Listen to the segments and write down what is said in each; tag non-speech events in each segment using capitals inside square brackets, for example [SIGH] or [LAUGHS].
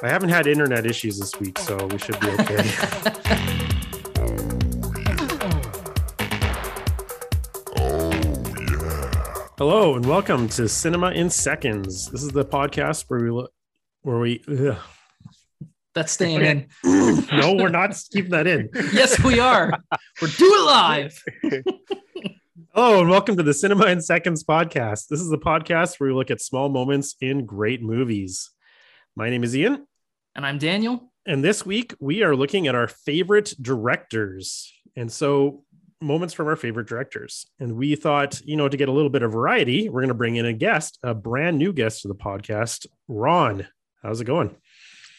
I haven't had internet issues this week, so we should be okay. [LAUGHS] Hello and welcome to Cinema in Seconds. This is the podcast where we look where we ugh. That's staying in. [LAUGHS] no, we're not keeping that in. Yes, we are. We're doing it live. [LAUGHS] Hello and welcome to the Cinema in Seconds podcast. This is the podcast where we look at small moments in great movies. My name is Ian, And I'm Daniel. and this week we are looking at our favorite directors. And so moments from our favorite directors. And we thought, you know, to get a little bit of variety, we're going to bring in a guest, a brand new guest to the podcast, Ron. How's it going?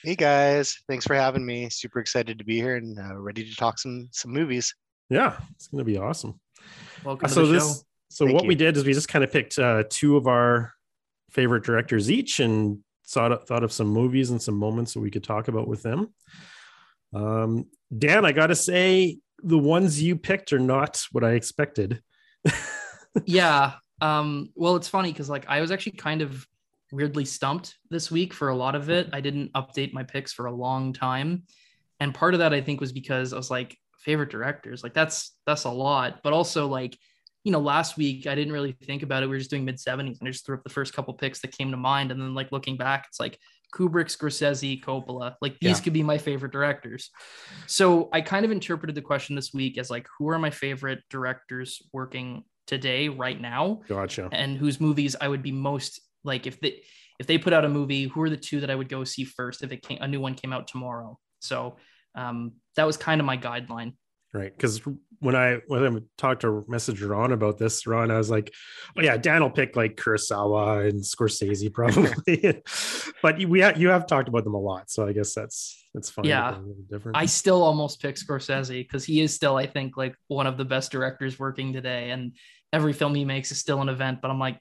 Hey guys, thanks for having me. Super excited to be here and uh, ready to talk some some movies. Yeah, it's going to be awesome. Welcome to so the this show. so Thank what we did is we just kind of picked uh, two of our favorite directors each and thought thought of some movies and some moments that we could talk about with them. Um, Dan, I got to say, the ones you picked are not what I expected. [LAUGHS] Yeah. Um, well, it's funny because like I was actually kind of weirdly stumped this week for a lot of it. I didn't update my picks for a long time. And part of that I think was because I was like, favorite directors, like that's that's a lot. But also like, you know, last week I didn't really think about it. We were just doing mid 70s and I just threw up the first couple picks that came to mind. And then like looking back, it's like Kubrick, Scorsese, Coppola. Like these Yeah. could be my favorite directors. So I kind of interpreted the question this week as like, who are my favorite directors working today, right now, Gotcha. and whose movies I would be most like if they if they put out a movie, who are the two that I would go see first if it came a new one came out tomorrow. So um, that was kind of my guideline. Right. Because when I when I talked to message Ron about this, Ron, I was like, "Oh yeah, Dan will pick like Kurosawa and Scorsese [LAUGHS] probably." but we have, you have talked about them a lot, so I guess that's that's fine. Yeah. They're a little different. I still almost pick Scorsese because he is still, I think, like one of the best directors working today, and every film he makes is still an event. But I'm like,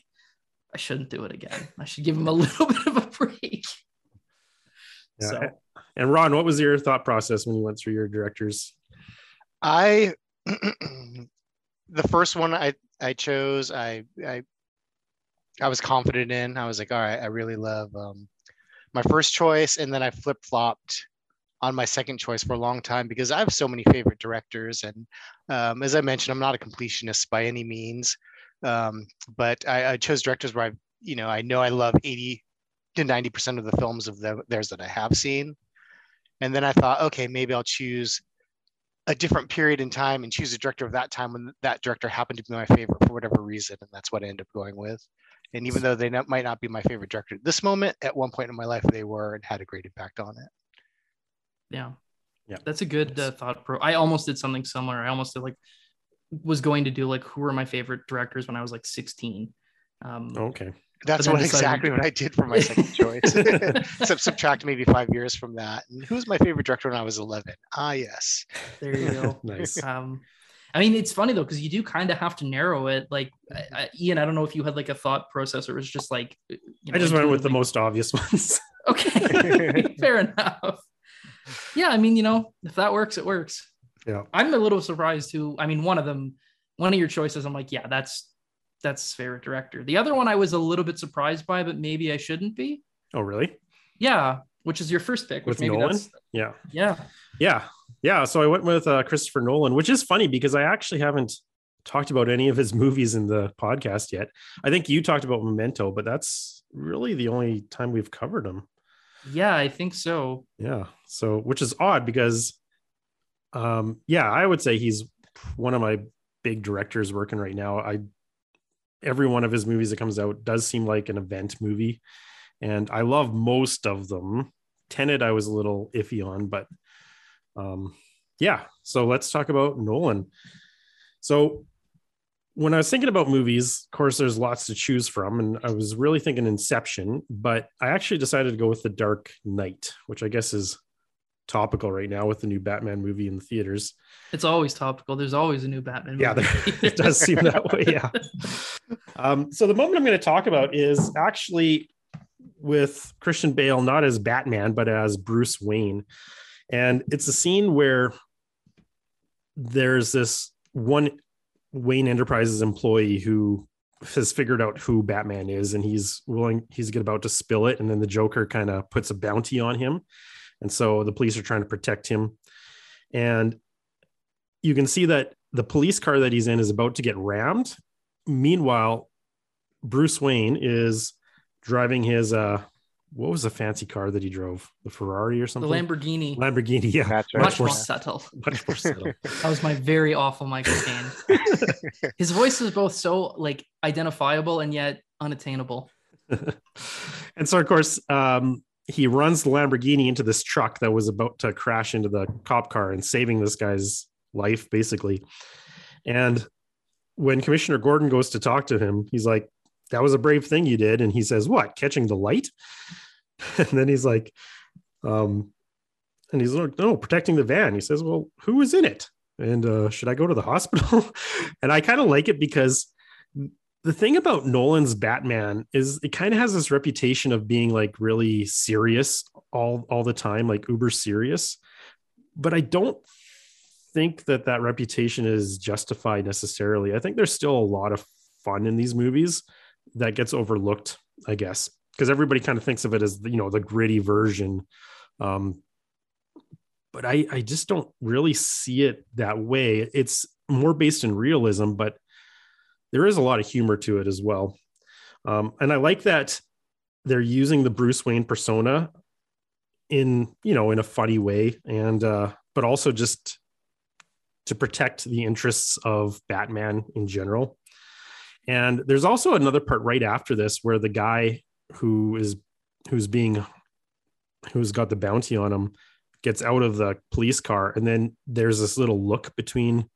I shouldn't do it again. I should give him a [LAUGHS] little bit of a break. Yeah. So And Ron, what was your thought process when you went through your directors? I [CLEARS THROAT] the first one I I chose I I I was confident in. I was like, all right, I really love um, my first choice, and then I flip flopped on my second choice for a long time because I have so many favorite directors, and um, as I mentioned, I'm not a completionist by any means, um, but I, I chose directors where I, you know, I know I love 80 to 90 percent of the films of the, theirs that I have seen, and then I thought, okay, maybe I'll choose a different period in time and choose a director of that time when that director happened to be my favorite for whatever reason, and that's what I ended up going with. And even though they not, might not be my favorite director at this moment, at one point in my life they were and had a great impact on it. yeah, Yeah. that's a good uh, thought. Pro. I almost did something similar. I almost did like was going to do like who were my favorite directors when I was like 16. Um, Okay. That's what decided- exactly what I did for my second choice. [LAUGHS] [LAUGHS] Except subtract maybe five years from that. And who's my favorite director when I was 11? Ah, yes. There you go. [LAUGHS] nice. um i mean it's funny though because you do kind of have to narrow it like I, I, ian i don't know if you had like a thought process or it was just like you I just went with the most obvious ones. okay fair enough yeah i mean you know if that works it works Yeah. i'm a little surprised too i mean one of them one of your choices i'm like yeah that's that's favorite director the other one i was a little bit surprised by but maybe i shouldn't be oh, really? yeah which is your first pick which With maybe Nolan? that's Yeah. yeah Yeah. Yeah. So I went with uh, Christopher Nolan, which is funny because I actually haven't talked about any of his [LAUGHS] movies in the podcast yet. I think you talked about Memento, but that's really the only time we've covered him. yeah i think so Yeah. So, which is odd because, um, yeah, I would say he's one of my big directors working right now. I, every one of his movies that comes out does seem like an event movie, and I love most of them. Tenet, I was a little iffy on, but, um, yeah. So let's talk about Nolan. So when I was thinking about movies, of course, there's lots to choose from, and I was really thinking Inception, but I actually decided to go with The Dark Knight, which I guess is topical right now with the new Batman movie in the theaters. It's always topical. There's always a new Batman. Yeah, movie. there, [LAUGHS] it does seem that way. Yeah. [LAUGHS] Um, so the moment I'm going to talk about is actually with Christian Bale, not as Batman, but as Bruce Wayne. And it's a scene where there's this one Wayne Enterprises employee who has figured out who Batman is and he's willing he's about to spill it and then the Joker kind of puts a bounty on him and so the police are trying to protect him and you can see that the police car that he's in is about to get rammed meanwhile Bruce Wayne is driving his uh what was the fancy car that he drove? The Ferrari or something? The Lamborghini. Lamborghini, yeah. That's right. Much more more subtle. [LAUGHS] Much more subtle. [LAUGHS] That was my very awful Michael Caine. [LAUGHS] His voice is both so like identifiable and yet unattainable. and so, of course, um, he runs the Lamborghini into this truck that was about to crash into the cop car and saving this guy's life, basically. And when Commissioner Gordon goes to talk to him, he's like, That was a brave thing you did. And he says, What? Catching the light? [LAUGHS] And then he's like, um, and he's like, No, protecting the van. He says, Well, who was in it? And uh, should I go to the hospital? [LAUGHS] and I kind of like it because the thing about Nolan's Batman is it kind of has this reputation of being like really serious all all the time, like uber serious. But I don't think that that reputation is justified necessarily. I think there's still a lot of fun in these movies that gets overlooked, I guess, because everybody kind of thinks of it as you know the gritty version. Um, but I I just don't really see it that way. It's more based in realism, but there is a lot of humor to it as well. Um, and I like that they're using the Bruce Wayne persona in, you know, in a funny way and, uh, but also just to protect the interests of Batman in general. And there's also another part right after this where the guy who is, who's being, who's got the bounty on him gets out of the police car. And then there's this little look between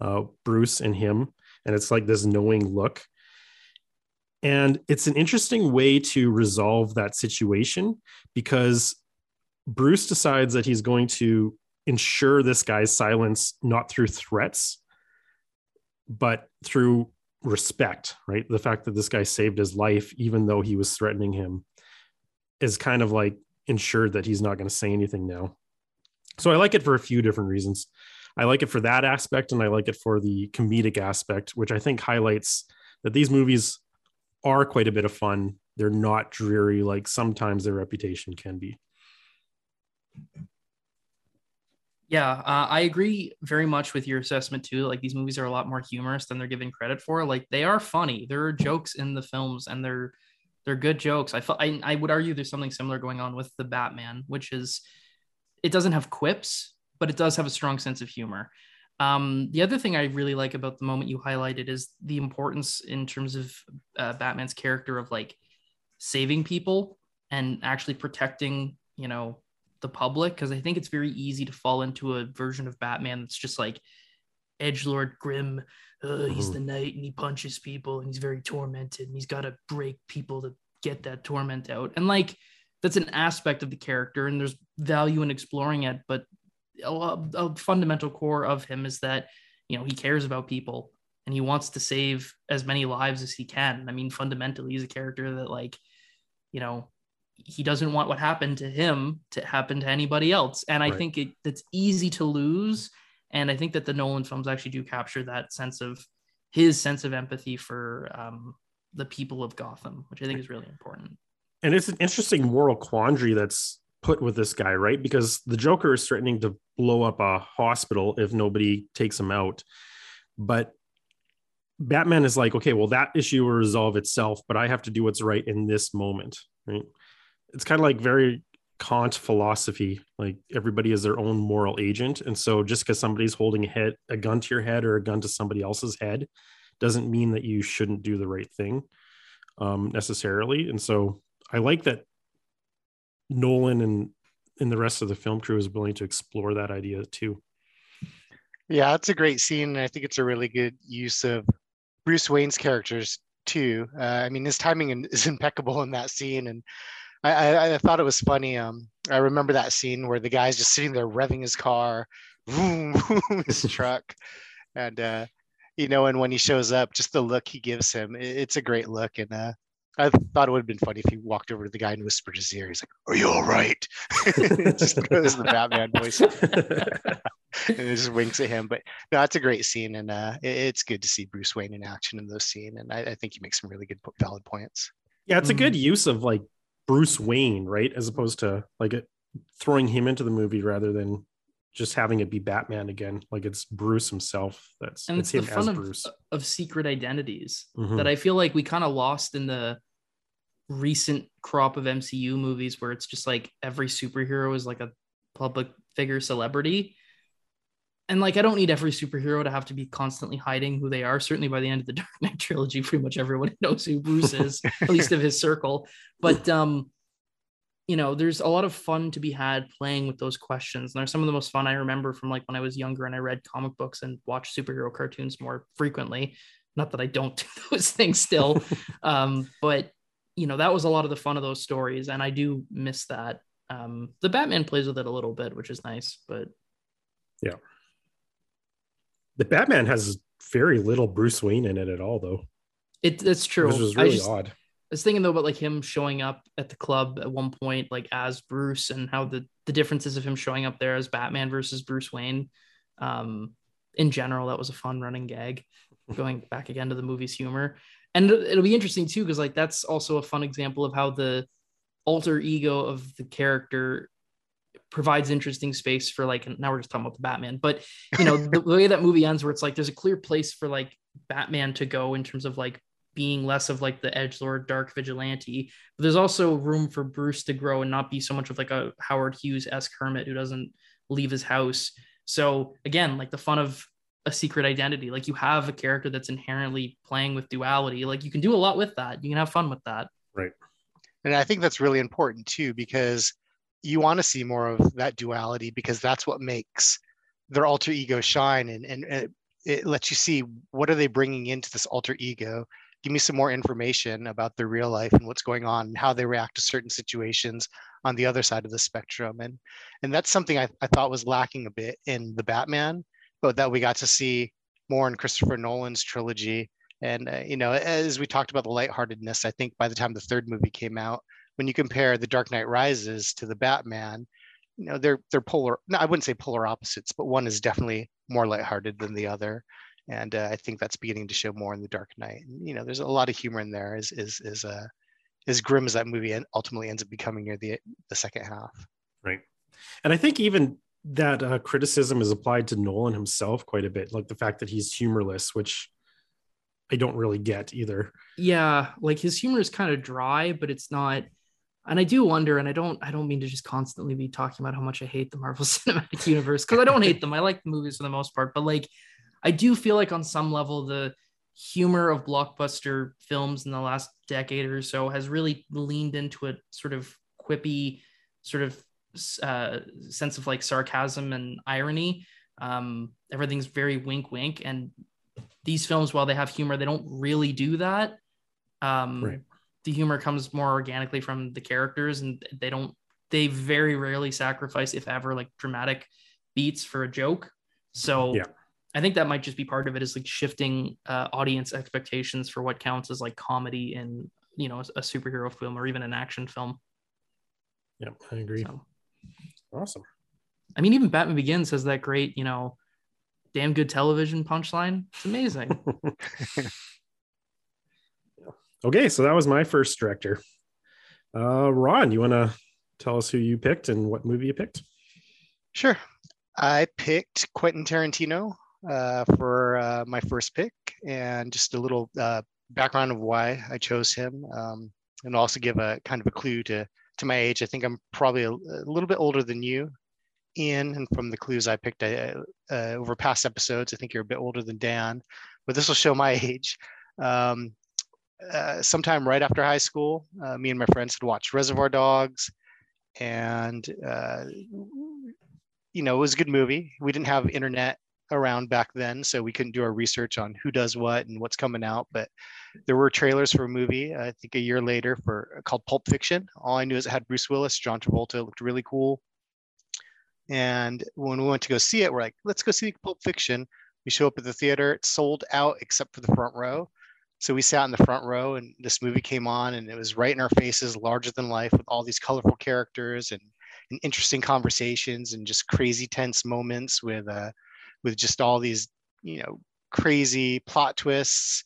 uh, Bruce and him and it's like this knowing look. And it's an interesting way to resolve that situation because bruce decides that he's going to ensure this guy's silence not through threats but through respect right? The fact that this guy saved his life even though he was threatening him is kind of like ensured that he's not going to say anything now. So i like it for a few different reasons I like it for that aspect, and I like it for the comedic aspect, which I think highlights that these movies are quite a bit of fun. They're not dreary like sometimes their reputation can be. Yeah, uh, I agree very much with your assessment too. Like these movies are a lot more humorous than they're given credit for. Like they are funny. There are jokes in the films, and they're they're good jokes. I I, I would argue there's something similar going on with the Batman, which is it doesn't have quips, but it does have a strong sense of humor. Um, the other thing I really like about the moment you highlighted is the importance in terms of uh, Batman's character of like saving people and actually protecting, you know, the public. Because I think it's very easy to fall into a version of Batman that's just like edge lord grim. Uh, he's mm-hmm. the knight and he punches people and he's very tormented and he's got to break people to get that torment out. And like that's an aspect of the character and there's value in exploring it, but a, a fundamental core of him is that you know he cares about people and he wants to save as many lives as he can. I mean, fundamentally, he's a character that like you know he doesn't want what happened to him to happen to anybody else, and I right. think it, it's easy to lose. And I think that the Nolan films actually do capture that sense of his sense of empathy for um, the people of Gotham, which I think is really important. And it's an interesting moral quandary that's put with this guy, right? Because the Joker is threatening to blow up a hospital if nobody takes him out. But Batman is like, okay, well, that issue will resolve itself, but I have to do what's right in this moment, right? It's kind of like very Kant philosophy. Like everybody is their own moral agent. And so just because somebody's holding a head, a gun to your head or a gun to somebody else's head doesn't mean that you shouldn't do the right thing um, necessarily. And so I like that Nolan and and the rest of the film crew is willing to explore that idea too. Yeah, it's a great scene. And I think it's a really good use of Bruce Wayne's characters too. Uh, I mean, his timing is [LAUGHS] impeccable in that scene, and I, I, I, thought it was funny. Um, I remember that scene where the guy's just sitting there revving his car, vroom, [LAUGHS] vroom, his [LAUGHS] truck, and uh, you know, and when he shows up, just the look he gives him, it's a great look, and uh, I thought it would have been funny if he walked over to the guy and whispered his ear. He's like, "Are you all right?" [LAUGHS] just [LAUGHS] goes the Batman voice, [LAUGHS] and it just winks at him. But no, that's a great scene, and uh, it, it's good to see Bruce Wayne in action in those scenes. And I, I think he makes some really good valid points. Yeah, it's a good use of like Bruce Wayne, right? As opposed to like throwing him into the movie rather than just having it be Batman again. Like it's Bruce himself. That's and it's, it's the him fun as of, Bruce. of secret identities Mhm. that I feel like we kind of lost in the recent crop of MCU movies where it's just like every superhero is like a public figure celebrity. And like I don't need every superhero to have to be constantly hiding who they are. Certainly by the end of the [LAUGHS] Dark Knight trilogy, pretty much everyone [LAUGHS] knows who Bruce is, at least of his circle. But um, you know, there's a lot of fun to be had playing with those questions. And they're some of the most fun I remember from like when I was younger and I read comic books and watched superhero cartoons more frequently. Not that I don't [LAUGHS] do those things still, [LAUGHS] um, but you know, that was a lot of the fun of those stories, and I do miss that. Um, the Batman plays with it a little bit, which is nice, but yeah. the Batman has very little Bruce Wayne in it at all, though, it, it's true. which was I really just- odd. I was thinking though about like him showing up at the club at one point, like as Bruce, and how the the differences of him showing up there as Batman versus Bruce Wayne. Um, in general, that was a fun running gag. [LAUGHS] Going back again to the movie's humor, and it- it'll be interesting too because like that's also a fun example of how the alter ego of the character provides interesting space for like now we're just talking about the Batman, but you know [LAUGHS] the way that movie ends where it's like there's a clear place for like Batman to go in terms of like being less of like the edge lord dark vigilante but there's also room for bruce to grow and not be so much of like a howard hughes-esque hermit who doesn't leave his house. So again like the fun of a secret identity like you have a character that's inherently playing with duality like you can do a lot with that. You can have fun with that. Right. And I think that's really important too, because you want to see more of that duality because that's what makes their alter ego shine and, and it, it lets you see what are they bringing into this alter ego give me some more information about their real life and what's going on and how they react to certain situations on the other side of the spectrum. And and that's something i, I thought was lacking a bit in the batman but that we got to see more in christopher nolan's trilogy. And uh, you know as we talked about the lightheartedness i think by the time the third movie came out when you compare the dark knight rises to the batman you know they're they're polar no i wouldn't say polar opposites but one is definitely more lighthearted than the other and uh, I think that's beginning to show more in the Dark Knight. And, you know, there's a lot of humor in there. Is is is uh, as grim as that movie en- ultimately ends up becoming near the the second half. Right. And I think even that uh, criticism is applied to Nolan himself quite a bit, like the fact that he's humorless, which I don't really get either. yeah like his humor is kind of dry but it's not and i do wonder and i don't i don't mean to just constantly be talking about how much i hate the marvel [LAUGHS] cinematic universe because i don't hate them i like the movies for the most part but like i do feel like on some level the humor of blockbuster films in the last decade or so has really leaned into a sort of quippy sort of uh, sense of like sarcasm and irony um, everything's very wink wink and these films while they have humor they don't really do that um, Right. the humor comes more organically from the characters and they don't they very rarely sacrifice if ever like dramatic beats for a joke so Yeah. I think that might just be part of it is like shifting uh, audience expectations for what counts as like comedy in you know a superhero film or even an action film Yeah, I agree. so Awesome. i mean even batman begins has that great you know damn good television punchline it's amazing [LAUGHS] Okay, so that was my first director. Uh, Ron, you want to tell us who you picked and what movie you picked? Sure. I picked Quentin Tarantino uh, for uh, my first pick, and just a little uh, background of why I chose him, um, and also give a kind of a clue to to my age. I think I'm probably a, a little bit older than you, Ian, and from the clues I picked uh, over past episodes, I think you're a bit older than Dan, but this will show my [LAUGHS] age. Um, sometime right after high school, me and my friends had watched Reservoir Dogs, and you know, it was a good movie. We didn't have internet around back then, so we couldn't do our research on who does what and what's coming out. But there were trailers for a movie, I think a year later, for called Pulp Fiction. All I knew is it had Bruce Willis, John Travolta. It looked really cool. And when we went to go see it, we're like, let's go see Pulp Fiction. We show up at the theater. It's sold out except for the front row. So we sat in the front row and this movie came on and it was right in our faces, larger than life with all these colorful characters and, and interesting conversations and just crazy tense moments with uh with just all these, you know, crazy plot twists.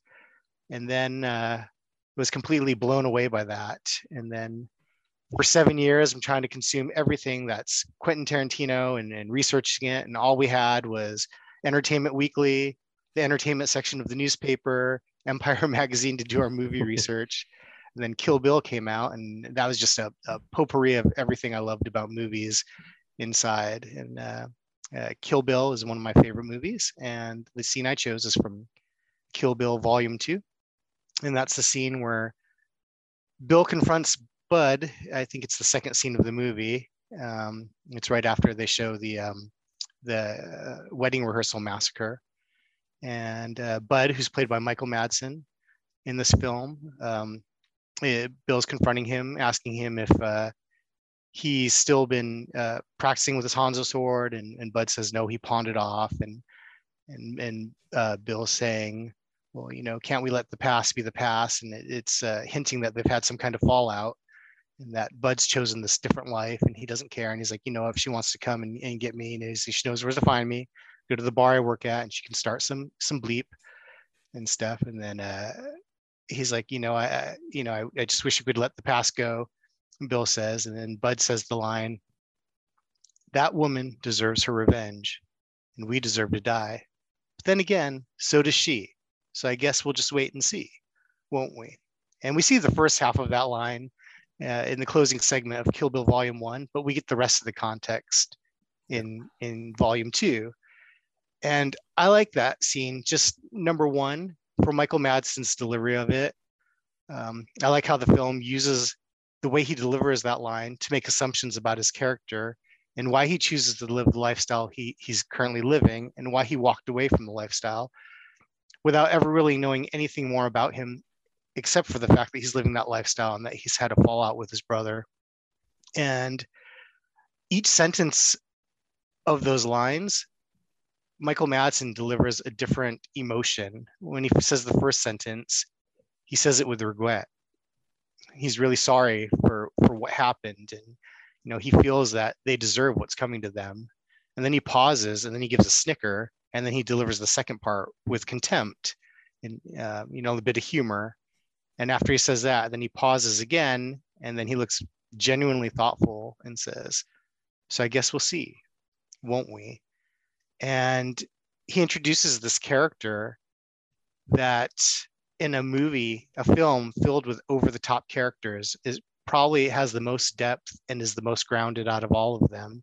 And then uh was completely blown away by that. And then for seven years, I'm trying to consume everything that's Quentin Tarantino and, and researching it. And all we had was Entertainment Weekly, the entertainment section of the newspaper, [LAUGHS] Empire Magazine to do our movie [LAUGHS] research. And then Kill Bill came out, and that was just a, a potpourri of everything I loved about movies inside. And uh, uh, Kill Bill is one of my favorite movies. And the scene I chose is from Kill Bill Volume 2 and that's the scene where Bill confronts Bud. I think it's the second scene of the movie. Um, it's right after they show the um, the uh, wedding rehearsal massacre, and uh, Bud, who's played by Michael Madsen in this film, um, it, Bill's confronting him, asking him if uh, he's still been uh, practicing with his Hanzo sword, and, and Bud says no, he pawned it off, and and and uh, Bill's saying well, you know, can't we let the past be the past? And it, it's uh, hinting that they've had some kind of fallout and that Bud's chosen this different life and he doesn't care. And he's like, you know, if she wants to come and, and get me, and she knows where to find me, go to the bar I work at and she can start some, some bleep and stuff. And then uh, he's like, you know, I, I you know, I, I just wish you could let the past go. Bill says, and then Bud says the line, that woman deserves her revenge and we deserve to die. But then again, so does she. So I guess we'll just wait and see, won't we? And we see the first half of that line uh, in the closing segment of Kill Bill Volume One, but we get the rest of the context in in Volume Two. And I like that scene. Just number one for Michael Madsen's delivery of it. Um, I like how the film uses the way he delivers that line to make assumptions about his character and why he chooses to live the lifestyle he, he's currently living and why he walked away from the lifestyle without ever really knowing anything more about him except for the fact that he's living that lifestyle and that he's had a fallout with his brother. And each sentence of those lines michael madsen delivers a different emotion. When he says the first sentence he says it with regret he's really sorry for for what happened and you know he feels that they deserve what's coming to them. And then he pauses and then he gives a snicker and then he delivers the second part with contempt and uh, you know a bit of humor. And after he says that then he pauses again and then he looks genuinely thoughtful and says so i guess we'll see won't we? And he introduces this character that in a movie a film filled with over the top characters is probably has the most depth and is the most grounded out of all of them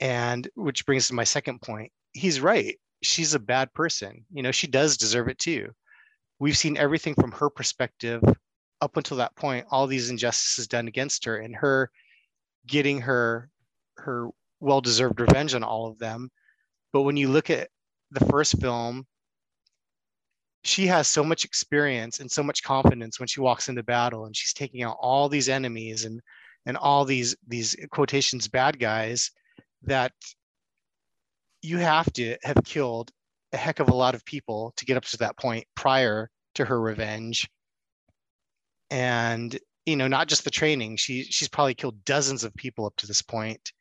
and which brings to my second point he's right. She's a bad person. You know, she does deserve it too. We've seen everything from her perspective up until that point, all these injustices done against her and her getting her her well-deserved revenge on all of them. But when you look at the first film, she has so much experience and so much confidence when she walks into battle and she's taking out all these enemies and and all these these quotations bad guys that you have to have killed a heck of a lot of people to get up to that point prior to her revenge. And you know not just the training she she's probably killed dozens of people up to this point.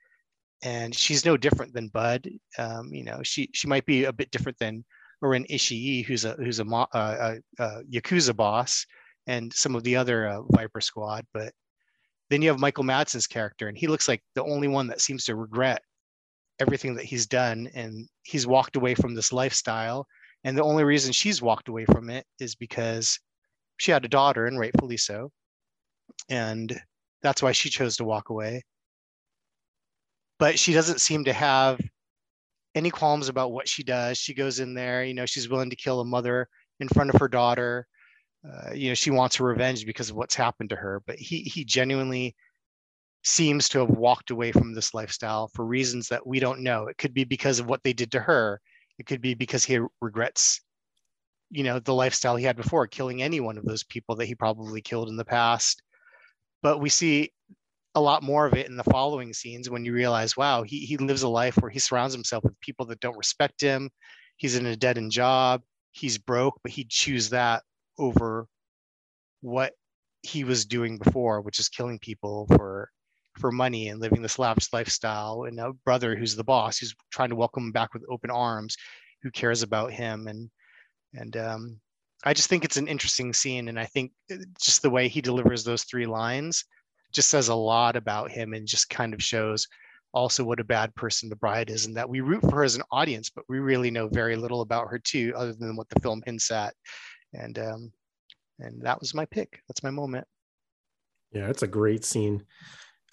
And she's no different than bud. Um, you know she she might be a bit different than Rin Ishii, who's a who's a, a, a, a yakuza boss, and some of the other uh, Viper Squad. But then you have Michael Madsen's character, and he looks like the only one that seems to regret everything that he's done and he's walked away from this lifestyle and the only reason she's walked away from it is because she had a daughter and rightfully so and that's why she chose to walk away but she doesn't seem to have any qualms about what she does she goes in there you know she's willing to kill a mother in front of her daughter uh, you know she wants her revenge because of what's happened to her but he he genuinely seems to have walked away from this lifestyle for reasons that we don't know. It could be because of what they did to her. It could be because he regrets, you know, the lifestyle he had before, killing any one of those people that he probably killed in the past. But we see a lot more of it in the following scenes when you realize, wow, he, he lives a life where he surrounds himself with people that don't respect him. He's in a dead end job. He's broke, but he'd choose that over what he was doing before, which is killing people for for money and living this lavish lifestyle, and a brother who's the boss, who's trying to welcome him back with open arms, who cares about him, and and um, I just think it's an interesting scene, and I think uh, just the way he delivers those three lines just says a lot about him, and just kind of shows also what a bad person the bride is, and that we root for her as an audience, but we really know very little about her too, other than what the film hints at, and um, and that was my pick. That's my moment. Yeah, it's a great scene.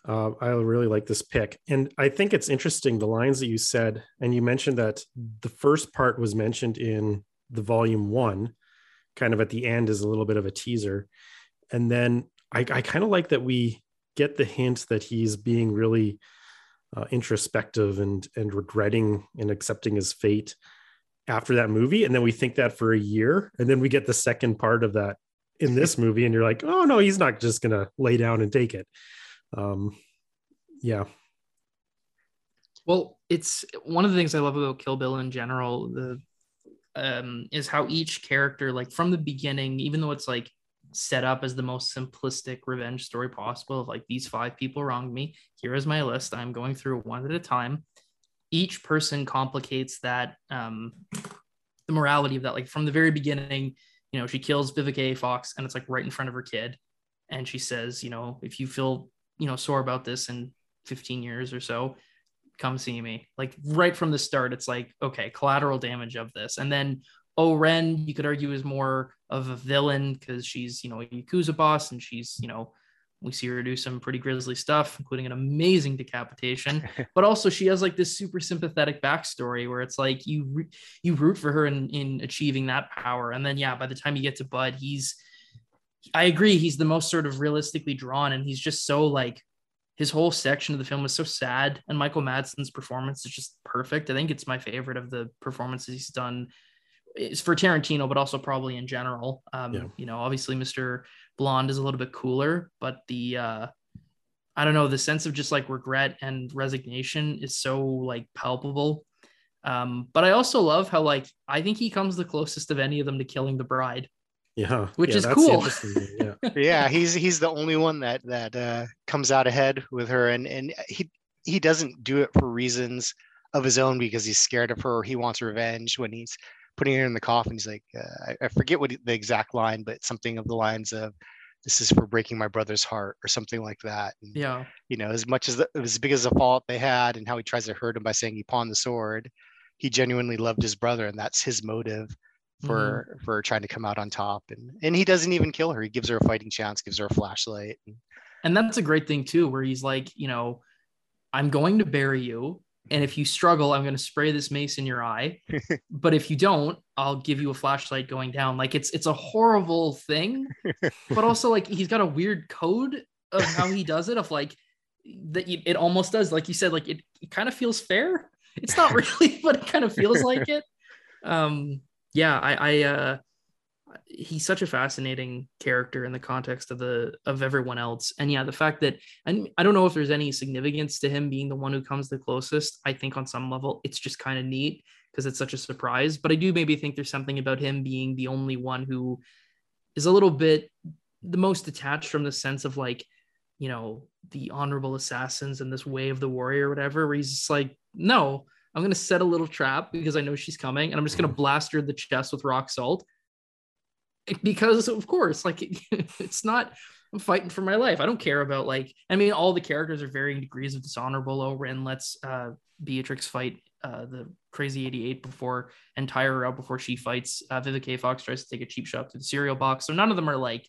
Uh, I really like this pick. And I think it's interesting the lines that you said, and you mentioned that the first part was mentioned in the volume one, kind of at the end is a little bit of a teaser. And then I, I kind of like that we get the hint that he's being really uh, introspective and and regretting and accepting his fate after that movie. And then we think that for a year, and then we get the second part of that in this [LAUGHS] movie, and you're like, oh no, he's not just gonna lay down and take it. Um, yeah. Well, it's one of the things I love about Kill Bill in general. The um, is how each character, like from the beginning, even though it's like set up as the most simplistic revenge story possible of like these five people wronged me. Here is my list. I'm going through one at a time. Each person complicates that um, the morality of that. Like from the very beginning, you know, she kills Vivica A. Fox and it's like right in front of her kid. And she says, you know, if you feel, you know, sore about this in 15 years or so, come see me. Like right from the start, it's like, okay, collateral damage of this. And then O-Ren, you could argue, is more of a villain because she's, you know, a Yakuza boss and she's, you know, we see her do some pretty grisly stuff, including an amazing decapitation. [LAUGHS] but also, she has like this super sympathetic backstory where it's like you you root for her in in achieving that power, and then yeah, by the time you get to Bud, he's I agree, he's the most sort of realistically drawn, and he's just so like his whole section of the film is so sad, and Michael Madsen's performance is just perfect. I think it's my favorite of the performances he's done is for Tarantino, but also probably in general. Um, yeah. You know, obviously Mr. Blonde is a little bit cooler, but the uh, I don't know, the sense of just like regret and resignation is so like palpable. Um, but I also love how like I think he comes the closest of any of them to killing the bride. Yeah, which yeah, is cool. Yeah. [LAUGHS] yeah, he's he's the only one that that uh, comes out ahead with her, and and he he doesn't do it for reasons of his own because he's scared of her. He wants revenge when he's putting her in the coffin. He's like, uh, I, I, forget what the exact line, but something of the lines of, "This is for breaking my brother's heart" or something like that. And, yeah. You know, as much as the, as big as the fault they had, and how he tries to hurt him by saying he pawned the sword, he genuinely loved his brother, and that's his motive for mm-hmm. for trying to come out on top. And and he doesn't even kill her. He gives her a fighting chance, gives her a flashlight. And, and that's a great thing too, where he's like, you know, I'm going to bury you and if you struggle i'm going to spray this mace in your eye. [LAUGHS] But if you don't i'll give you a flashlight going down. Like it's it's a horrible thing but [LAUGHS] also like he's got a weird code of how he does it of like that it almost does. Like you said like it, it kind of feels fair. It's not [LAUGHS] really but it kind of feels like it. Um yeah i i uh he's such a fascinating character in the context of the of everyone else. And yeah the fact that and i don't know if there's any significance to him being the one who comes the closest i think on some level it's just kind of neat because it's such a surprise. But i do maybe think there's something about him being the only one who is a little bit the most detached from the sense of like you know the honorable assassins and this way of the warrior or whatever where he's just like no i'm going to set a little trap because i know she's coming and i'm just going to mm. blast her in the chest with rock salt [LAUGHS] because of course like [LAUGHS] it's not i'm fighting for my life. I don't care about like i mean all the characters are varying degrees of dishonorable O-Ren lets uh beatrix fight uh the crazy 88 before and tire her out before she fights uh vivica fox tries to take a cheap shot to the cereal box. So none of them are like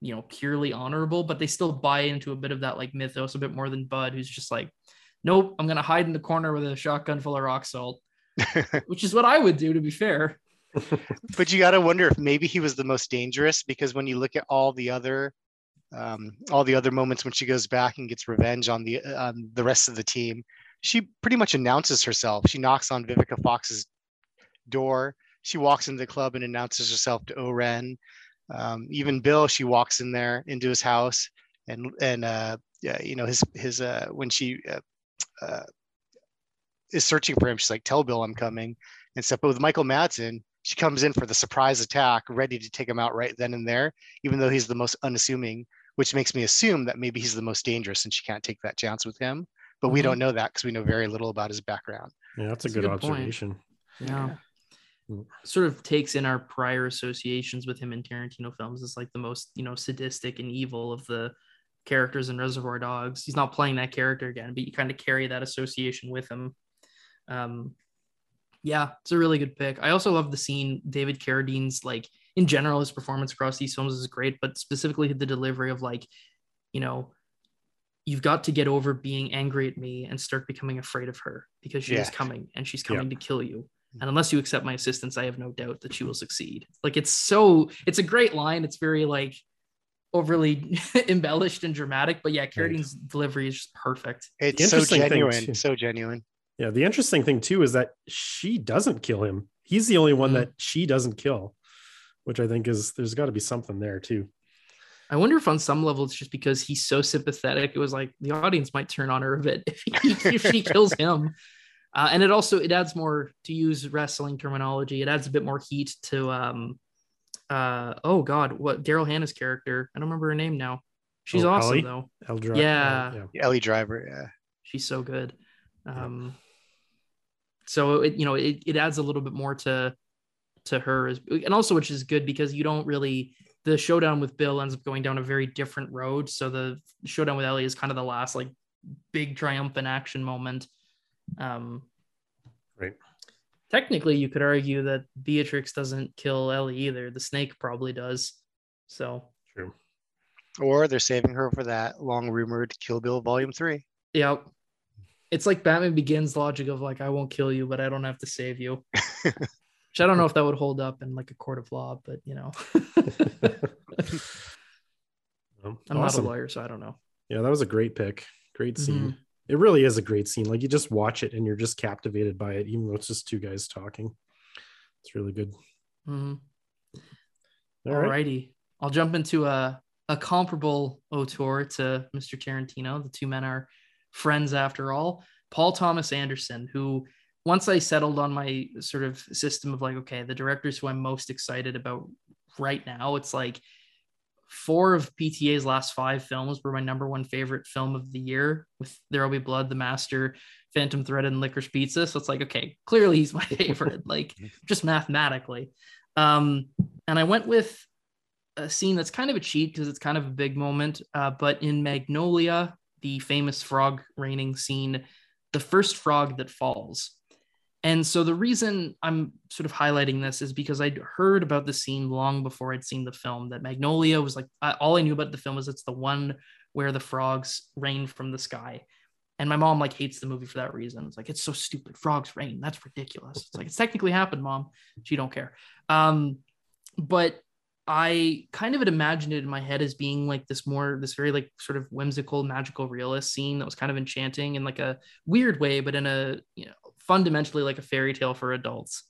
you know purely honorable but they still buy into a bit of that like mythos a bit more than bud who's just like nope i'm gonna hide in the corner with a shotgun full of rock salt [LAUGHS] which is what i would do to be fair but you got to wonder if maybe he was the most dangerous because when you look at all the other um, all the other moments when she goes back and gets revenge on the on the rest of the team, she pretty much announces herself. She knocks on Vivica Fox's door. She walks into the club and announces herself to O-Ren. Um, even Bill, she walks in there into his house and and uh, yeah, you know his his uh, when she uh, uh, is searching for him, she's like, "Tell Bill I'm coming," and stuff. But with Michael Madsen, she comes in for the surprise attack, ready to take him out right then and there, even though he's the most unassuming, which makes me assume that maybe he's the most dangerous and she can't take that chance with him. But we Mhm. don't know that because we know very little about his background. Yeah, that's a That's a good, good point. observation. Yeah. Mm. Sort of takes in our prior associations with him in Tarantino films as like the most, you know, sadistic and evil of the characters in Reservoir Dogs. He's not playing that character again, but you kind of carry that association with him. Um, yeah, it's a really good pick. I also love the scene. David Carradine's like in general, his performance across these films is great, but specifically the delivery of like, you know, you've got to get over being angry at me and start becoming afraid of her because she is coming and she's Yeah. coming to kill you. Mm-hmm. And unless you accept my assistance, I have no doubt that she will succeed. Like it's so it's a great line. It's very like overly [LAUGHS] embellished and dramatic, but yeah, Carradine's delivery is just perfect. It's so genuine, so genuine. Yeah, the interesting thing too is that she doesn't kill him. He's the only one Mhm. that she doesn't kill, which I think is there's got to be something there too. I wonder if on some level it's just because he's so sympathetic. It was like the audience might turn on her a bit [LAUGHS] if, he, if she kills him. Uh, and it also it adds more to use wrestling terminology. It adds a bit more heat to um uh oh god what Daryl Hannah's character. I don't remember her name now. She's Oh, awesome Ellie? though. Eldra, Yeah. yeah. Ellie Driver, yeah. She's so good. Um so it you know it, it adds a little bit more to to her as, and also which is good because you don't really the showdown with Bill ends up going down a very different road. So the showdown with Ellie is kind of the last like big triumphant action moment. Um, Right. Technically, you could argue that Beatrix doesn't kill Ellie either. The snake probably does. So True. Or they're saving her for that long rumored Kill Bill Volume Three. yeah, it's like Batman Begins logic of like I won't kill you, but I don't have to save you. [LAUGHS] Which I don't know if that would hold up in like a court of law, but you know, [LAUGHS] [LAUGHS] I'm awesome. not a lawyer, so I don't know. Yeah, that was a great pick. Great scene. Mhm. It really is a great scene. Like you just watch it and you're just captivated by it, even though it's just two guys talking. It's really good. Mhm. All right. Alrighty. I'll jump into a, a comparable auteur to Mr. Tarantino. The two men are friends after all. Paul Thomas Anderson, who once I settled on my sort of system of like, okay, the directors who I'm most excited about right now, it's like four of PTA's last five films were my number one favorite film of the year with There Will Be Blood, The Master, Phantom Thread, and Licorice Pizza. So it's like, okay, clearly he's my [LAUGHS] favorite, like just mathematically. Um, and I went with a scene that's kind of a cheat because it's kind of a big moment. Uh, but in Magnolia, the famous frog raining scene, the first frog that falls. And so the reason I'm sort of highlighting this is because I'd heard about the scene long before I'd seen the film. That Magnolia was like I, all I knew about the film was it's the one where the frogs rain from the sky. And my mom like hates the movie for that reason. It's like it's so stupid. Frogs rain. That's ridiculous. It's like it's technically happened, mom. She don't care. Um, but I kind of had imagined it in my head as being like this more, this very like sort of whimsical, magical realist scene that was kind of enchanting in like a weird way, but in a, you know, fundamentally like a fairy tale for adults.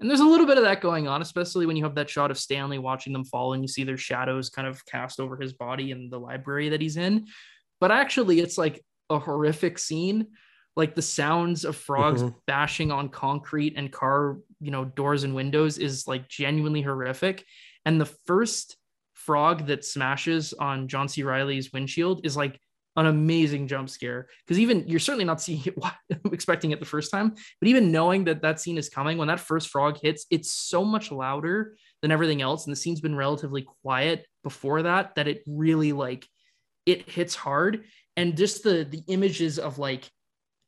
And there's a little bit of that going on, especially when you have that shot of Stanley watching them fall and you see their shadows kind of cast over his body in the library that he's in. But actually, it's like a horrific scene. Like the sounds of frogs Mhm. bashing on concrete and car, you know, doors and windows is like genuinely horrific. And the first frog that smashes on John C. Reilly's windshield is like an amazing jump scare because even you're certainly not seeing it [LAUGHS] expecting it the first time but even knowing that that scene is coming when that first frog hits it's so much louder than everything else and the scene's been relatively quiet before that that it really like it hits hard and just the the images of like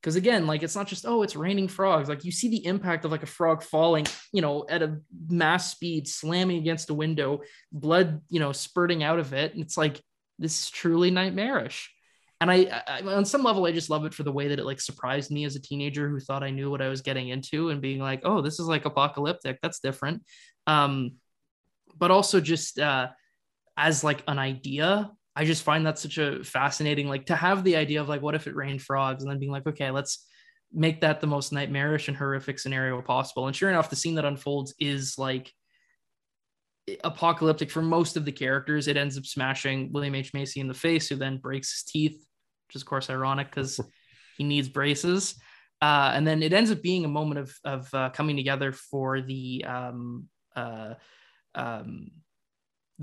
because again like it's not just oh it's raining frogs. Like you see the impact of like a frog falling you know at a mass speed slamming against a window blood you know spurting out of it. And it's like this is truly nightmarish. And I, I on some level i just love it for the way that it like surprised me as a teenager who thought i knew what i was getting into and being like oh this is like apocalyptic. That's different. Um but also just uh as like an idea i just find that such a fascinating like to have the idea of like what if it rained frogs? And then being like okay let's make that the most nightmarish and horrific scenario possible. And sure enough the scene that unfolds is like apocalyptic for most of the characters. It ends up smashing william h. Macy in the face who then breaks his teeth which is of course ironic because [LAUGHS] he needs braces. Uh, and then it ends up being a moment of of uh, coming together for the um, uh, um,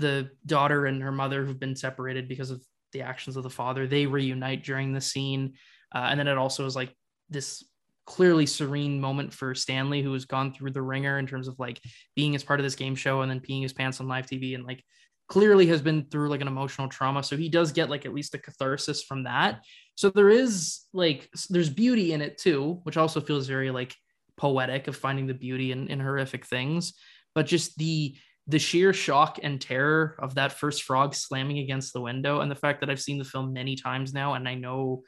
the daughter and her mother who've been separated because of the actions of the father. They reunite during the scene, uh, and then it also is like this clearly serene moment for Stanley, who has gone through the wringer in terms of like being as part of this game show and then peeing his pants on live TV and like clearly has been through like an emotional trauma. So he does get like at least a catharsis from that. So there is like there's beauty in it too, which also feels very like poetic of finding the beauty in, in horrific things. But just the the sheer shock and terror of that first frog slamming against the window and the fact that I've seen the film many times now and I know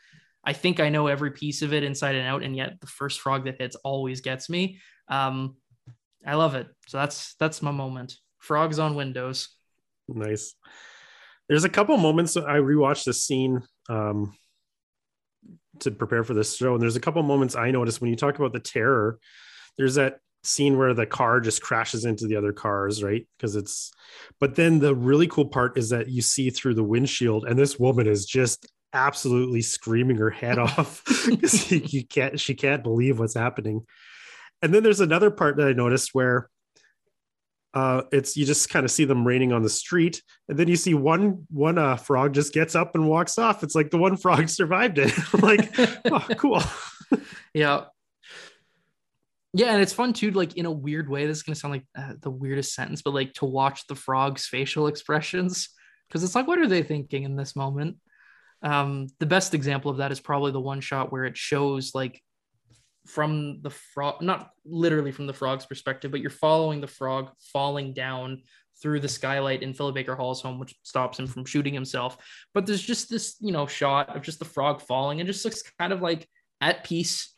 I think I know every piece of it inside and out, and yet the first frog that hits always gets me. Um, I love it. So that's that's my moment. Frogs on windows. Nice. There's a couple moments I rewatched this scene um, to prepare for this show, and there's a couple moments I noticed when you talk about the terror. There's that scene where the car just crashes into the other cars, right? Because it's, but then the really cool part is that you see through the windshield, and this woman is just absolutely screaming her head [LAUGHS] off [LAUGHS] because you can't she can't believe what's happening. And then there's another part that i noticed where uh it's you just kind of see them raining on the street and then you see one one uh frog just gets up and walks off. It's like the one frog [LAUGHS] survived it. Like oh cool. Yeah yeah and it's fun too like in a weird way this is to sound like uh, the weirdest sentence but like to watch the frog's facial expressions because it's like what are they thinking in this moment um, the best example of that is probably the one shot where it shows like from the frog, not literally from the frog's perspective, but you're following the frog falling down through the skylight in Philip Baker Hall's home, which stops him from shooting himself. But there's just this, you know, shot of just the frog falling and just looks kind of like at peace,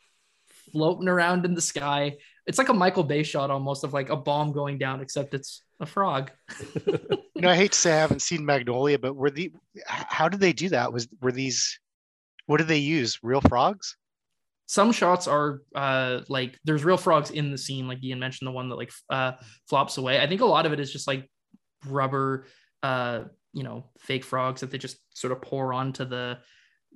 floating around in the sky. It's like a Michael Bay shot almost of like a bomb going down, except it's a frog. [LAUGHS] you know, I hate to say I haven't seen Magnolia, but were the how did they do that? Was were these what did they use? Real frogs? Some shots are uh like there's real frogs in the scene, like Ian mentioned, the one that like uh flops away. I think a lot of it is just like rubber uh you know fake frogs that they just sort of pour onto the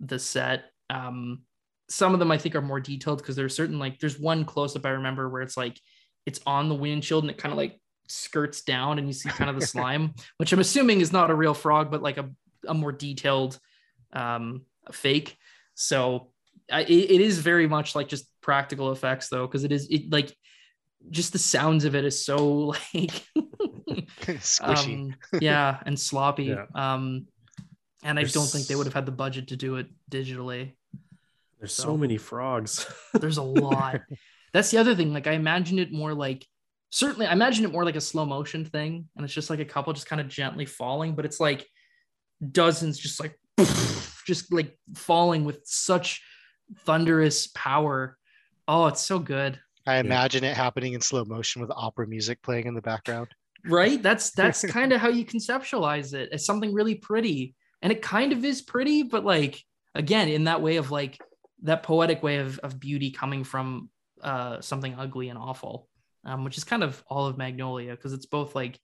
the set. Um some of them I think are more detailed because there's certain like there's one close up I remember where it's like it's on the windshield and it kind of like skirts down and you see kind of the [LAUGHS] slime, which I'm assuming is not a real frog, but like a, a more detailed um, fake. So I, it, is very much like just practical effects though, because it is it like just the sounds of it is so [LAUGHS] like [LAUGHS] squishy. Um, yeah, and sloppy. Yeah. Um, and I don't think they would have had the budget to do it digitally. There's So- so many frogs [LAUGHS] There's a lot. That's the other thing. Like I imagine it more like certainly I imagine it more like a slow motion thing, and it's just like a couple just kind of gently falling, but it's like dozens just like [LAUGHS] just like falling with such thunderous power. Oh, it's so good. I imagine it happening in slow motion with opera music playing in the background. Right? That's [LAUGHS] that's kind of how you conceptualize it as something really pretty. And it kind of is pretty, but like again, in that way of like that poetic way of, of beauty coming from uh something ugly and awful. Um, which is kind of all of Magnolia, because it's both like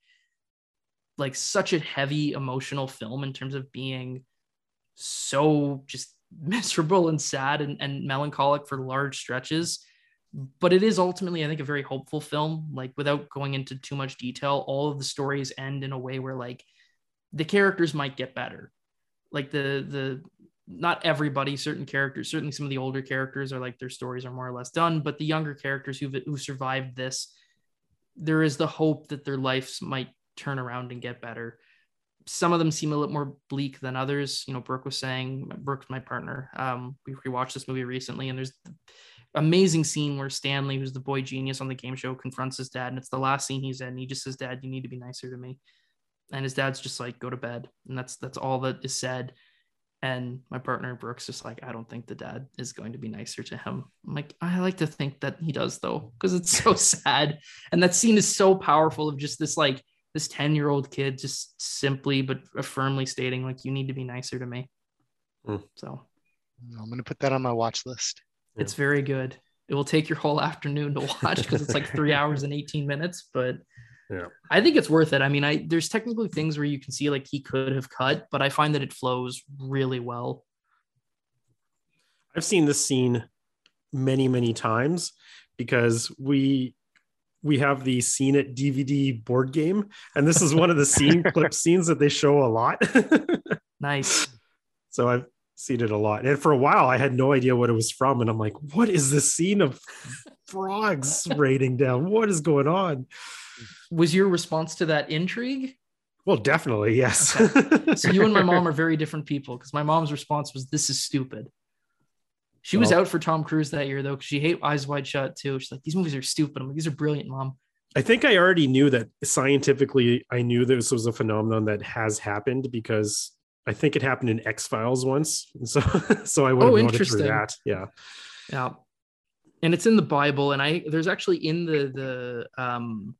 like such a heavy emotional film in terms of being so just [LAUGHS] miserable and sad and, and melancholic for large stretches but it is ultimately i think a very hopeful film like without going into too much detail all of the stories end in a way where like the characters might get better like the the not everybody certain characters certainly some of the older characters are like their stories are more or less done but the younger characters who've who survived this there is the hope that their lives might turn around and get better. Some of them seem a little more bleak than others. You know brooke was saying brooke's my partner. Um we rewatched this movie recently and there's the amazing scene where Stanley, who's the boy genius on the game show, confronts his dad, and it's the last scene he's in. And he just says, "Dad, you need to be nicer to me," and his dad's just like, "Go to bed," and that's that's all that is said. And my partner Brooks just like, I don't think the dad is going to be nicer to him. I'm like, I like to think that he does though, because it's so [LAUGHS] sad. And that scene is so powerful of just this like this 10 year old kid just simply but firmly stating like, you need to be nicer to me. Hmm. So I'm gonna put that on my watch list. it's very good. It will take your whole [LAUGHS] afternoon to watch because it's like three hours and 18 minutes, but Yeah. I think it's worth it. I mean, I there's technically things where you can see like he could have cut, but I find that it flows really well. I've seen this scene many, many times because we we have the scene it DVD board game, and this is one of the [LAUGHS] scene clip scenes that they show a lot. [LAUGHS] nice. So I've seen it a lot, and for a while I had no idea what it was from, and I'm like, "What is this scene of frogs [LAUGHS] raining down? What is going on?" Was your response to that intrigue? Well, definitely, yes. Okay. so you and my mom [LAUGHS] are very different people because my mom's response was, "This is stupid." She was out for Tom Cruise that year though, because she hate Eyes Wide Shut too. She's like, "These movies are stupid." I'm like, "These are brilliant, mom." I think I already knew that scientifically. I knew this was a phenomenon that has happened because I think it happened in X Files once. [LAUGHS] So, so I would have oh, through that. Yeah, yeah, and it's in the Bible, and I there's actually in the the um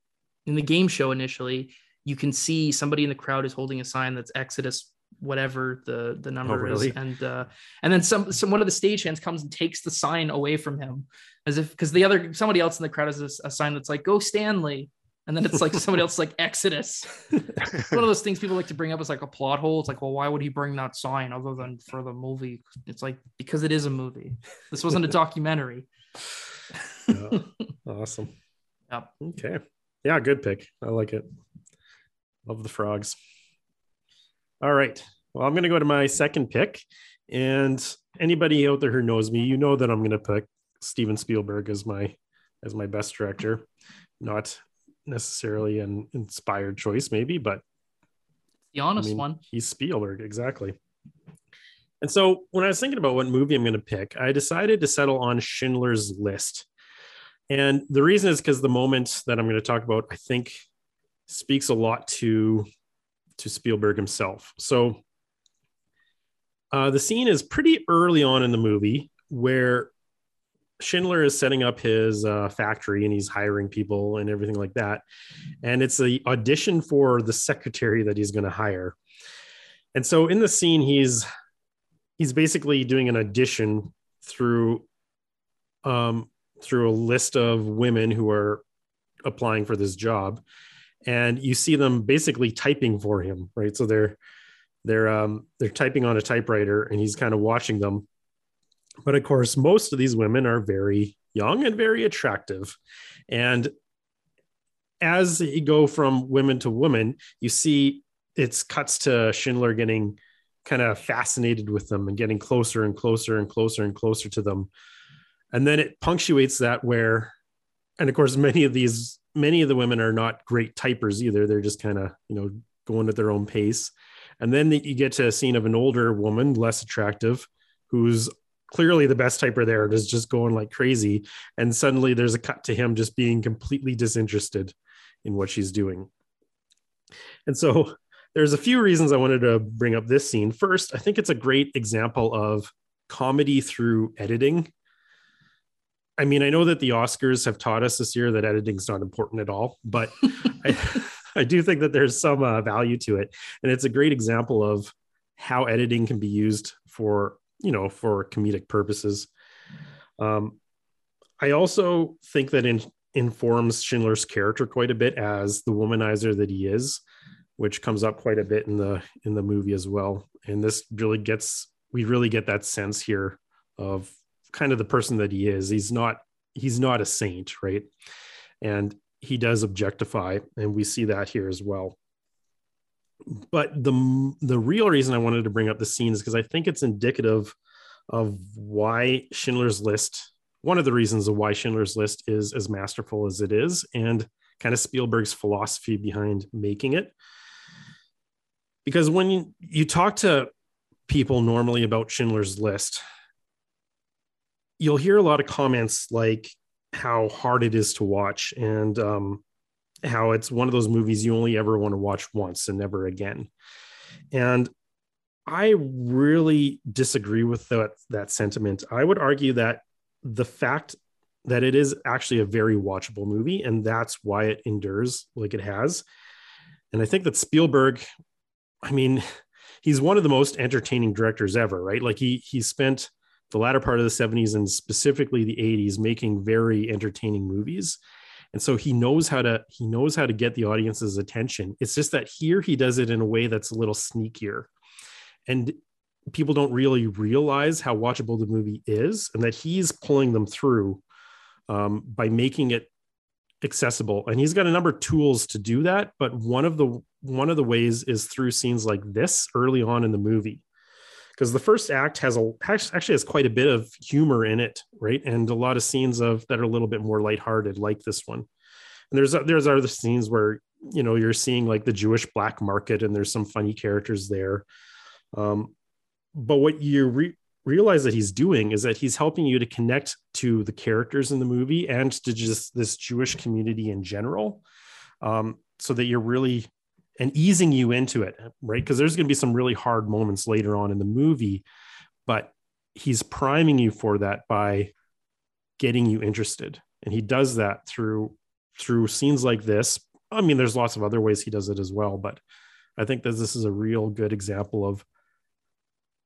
in the game show initially you can see somebody in the crowd is holding a sign that's Exodus whatever the the number oh, really? is and uh and then some some one of the stagehands comes and takes the sign away from him as if because the other somebody else in the crowd has a, a, sign that's like go stanley. And then it's like [LAUGHS] somebody else like exodus. One of those things people like to bring up as like a plot hole. It's like well why would he bring that sign other than for the movie? It's like because it is a movie. This wasn't a [LAUGHS] documentary. Yeah. [LAUGHS] awesome. Yep. okay yeah good pick i like it love the frogs all right. Well, I'm going to go to my second pick. And anybody out there who knows me, you know that I'm going to pick Steven Spielberg as my as my best director. Not necessarily an inspired choice, maybe, but the honest I mean, one. He's Spielberg, exactly. And so when I was thinking about what movie I'm going to pick, I decided to settle on Schindler's List. And the reason is because the moment that I'm going to talk about, I think, speaks a lot to to Spielberg himself. So uh, the scene is pretty early on in the movie where Schindler is setting up his uh, factory and he's hiring people and everything like that. And it's the audition for the secretary that he's going to hire. And so in the scene, he's he's basically doing an audition through um, through a list of women who are applying for this job and you see them basically typing for him right? So they're they're um they're typing on a typewriter and he's kind of watching them. But of course most of these women are very young and very attractive. And as you go from women to women you see it's cuts to schindler getting kind of fascinated with them and getting closer and closer and closer and closer to them and then it punctuates that where and of course many of these many of the women are not great typers either. They're just kind of, you know, going at their own pace. And then the, you get to a scene of an older woman, less attractive, who's clearly the best typer there and is just going like crazy. And suddenly there's a cut to him just being completely disinterested in what she's doing. And so there's a few reasons I wanted to bring up this scene. First, I think it's a great example of comedy through editing I mean, I know that the Oscars have taught us this year that editing is not important at all, but [LAUGHS] I, I, do think that there's some uh, value to it, and it's a great example of how editing can be used for you know for comedic purposes. Um, I also think that it informs Schindler's character quite a bit as the womanizer that he is, which comes up quite a bit in the in the movie as well. And this really gets we really get that sense here of kind of the person that he is. He's not he's not a saint, right? And he does objectify, and we see that here as well. But the the real reason I wanted to bring up the scene is because I think it's indicative of why Schindler's List. One of the reasons of why Schindler's List is as masterful as it is, and kind of Spielberg's philosophy behind making it. Because when you, you talk to people normally about Schindler's List, you'll hear a lot of comments like how hard it is to watch and um, how it's one of those movies you only ever want to watch once and never again. And I really disagree with that, that sentiment. I would argue that the fact that it is actually a very watchable movie, and that's why it endures like it has. And I think that Spielberg, I mean, [LAUGHS] he's one of the most entertaining directors ever, right? Like he he spent the latter part of the 70s and specifically the 80s making very entertaining movies. And so he knows how to he knows how to get the audience's attention. It's just that here he does it in a way that's a little sneakier. And people don't really realize how watchable the movie is and that he's pulling them through um, by making it accessible. And he's got a number of tools to do that but one of the one of the ways is through scenes like this early on in the movie because the first act has a actually has quite a bit of humor in it right? And a lot of scenes of that are a little bit more lighthearted like this one. And there's there's other scenes where you know you're seeing like the jewish black market and there's some funny characters there. Um, but what you re- realize that he's doing is that he's helping you to connect to the characters in the movie and to just this Jewish community in general, um, so that you're really and easing you into it, right? Because there's going to be some really hard moments later on in the movie, but he's priming you for that by getting you interested, and he does that through through scenes like this. I mean, there's lots of other ways he does it as well, but I think that this is a real good example of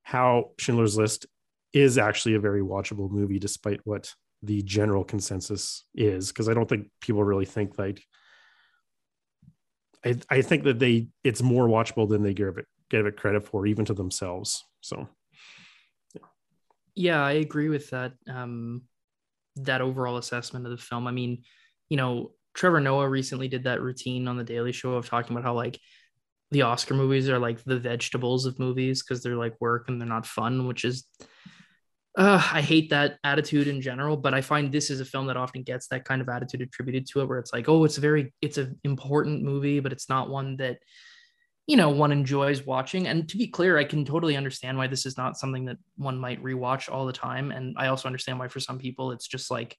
how Schindler's List is actually a very watchable movie, despite what the general consensus is. Because I don't think people really think like I, I think that they it's more watchable than they give it give it credit for, even to themselves. So yeah, yeah I agree with that. Um, that overall assessment of the film. I mean, you know, Trevor Noah recently did that routine on the Daily Show of talking about how like the Oscar movies are like the vegetables of movies because they're like work and they're not fun, which is uh, I hate that attitude in general, but I find this is a film that often gets that kind of attitude attributed to it, where it's like, oh, it's a very, it's an important movie, but it's not one that, you know, one enjoys watching. And to be clear, I can totally understand why this is not something that one might rewatch all the time. And I also understand why for some people it's just like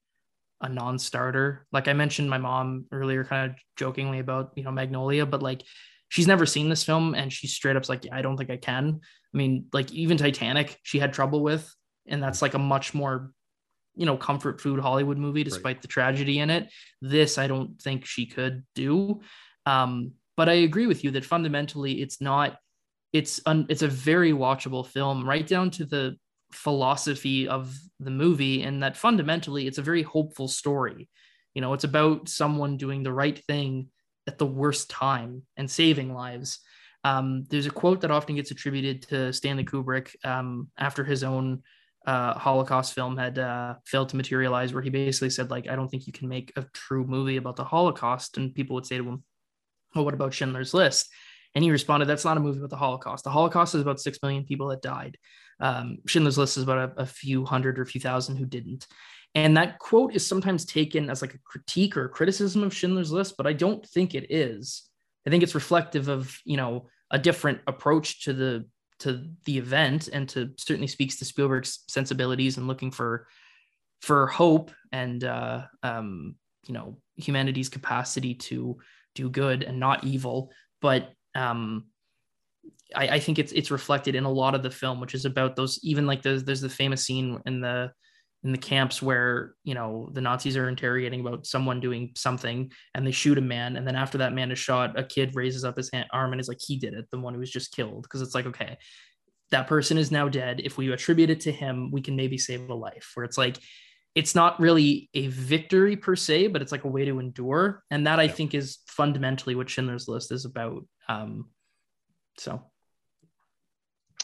a non-starter. Like I mentioned, my mom earlier, kind of jokingly about you know Magnolia, but like she's never seen this film and she's straight up like, yeah, I don't think I can. I mean, like even Titanic, she had trouble with, and that's like a much more, you know, comfort food Hollywood movie, despite right. the tragedy in it. This, I don't think she could do. Um, but I agree with you that fundamentally, it's not. It's un, it's a very watchable film, right down to the philosophy of the movie, and that fundamentally, it's a very hopeful story. You know, it's about someone doing the right thing at the worst time and saving lives. Um, there's a quote that often gets attributed to Stanley Kubrick um, after his own uh, Holocaust film had uh, failed to materialize, where he basically said, like, I don't think you can make a true movie about the Holocaust. And people would say to him, Well, what about Schindler's List? And he responded, That's not a movie about the Holocaust. The Holocaust is about six million people that died. Um, Schindler's List is about a, a few hundred or a few thousand who didn't. And that quote is sometimes taken as like a critique or a criticism of Schindler's List, but I don't think it is. I think it's reflective of, you know, a different approach to the to the event and to certainly speaks to Spielberg's sensibilities and looking for for hope and uh, um, you know humanity's capacity to do good and not evil. But um, I, I, think it's it's reflected in a lot of the film, which is about those even like there's there's the famous scene in the in the camps where you know the Nazis are interrogating about someone doing something and they shoot a man. And then after that man is shot a kid raises up his hand, arm and is like he did it the one who was just killed. Because it's like okay that person is now dead. If we attribute it to him we can maybe save a life. Where it's like it's not really a victory per se but it's like a way to endure. And that I think is fundamentally what Schindler's List is about. Um so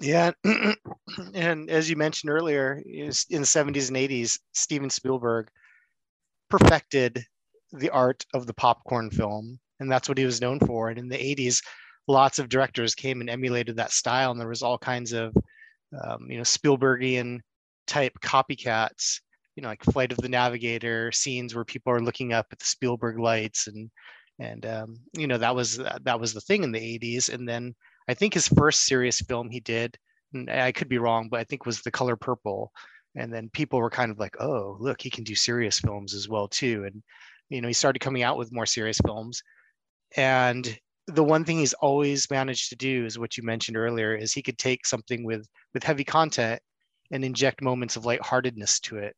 yeah, [CLEARS THROAT] and as you mentioned earlier, in the 70s and 80s, Steven Spielberg perfected the art of the popcorn film, and that's what he was known for. And in the 80s, lots of directors came and emulated that style, and there was all kinds of, um, you know, Spielbergian type copycats. You know, like Flight of the Navigator scenes where people are looking up at the Spielberg lights, and and um, you know that was that was the thing in the 80s. And then I think his first serious film he did, I could be wrong, but I think was The Color Purple. And then people were kind of like, oh, look, he can do serious films as well too. And you know, he started coming out with more serious films. And the one thing he's always managed to do is what you mentioned earlier is he could take something with with heavy content and inject moments of lightheartedness to it.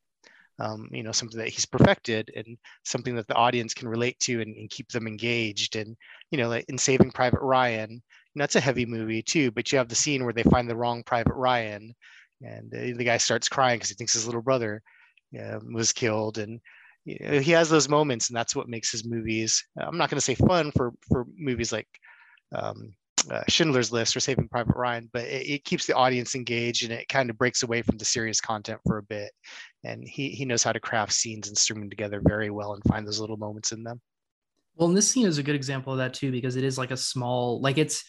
Um, you know, something that he's perfected and something that the audience can relate to and, and keep them engaged. And, you know, like in Saving Private Ryan, that's a heavy movie too, but you have the scene where they find the wrong Private Ryan, and the, the guy starts crying because he thinks his little brother was killed, and you know, he has those moments, and that's what makes his movies. I'm not going to say fun for for movies like um, uh, Schindler's List or Saving Private Ryan, but it, it, keeps the audience engaged and it kind of breaks away from the serious content for a bit. And he he knows how to craft scenes and string them together very well and find those little moments in them. Well, and this scene is a good example of that too because it is like a small, like it's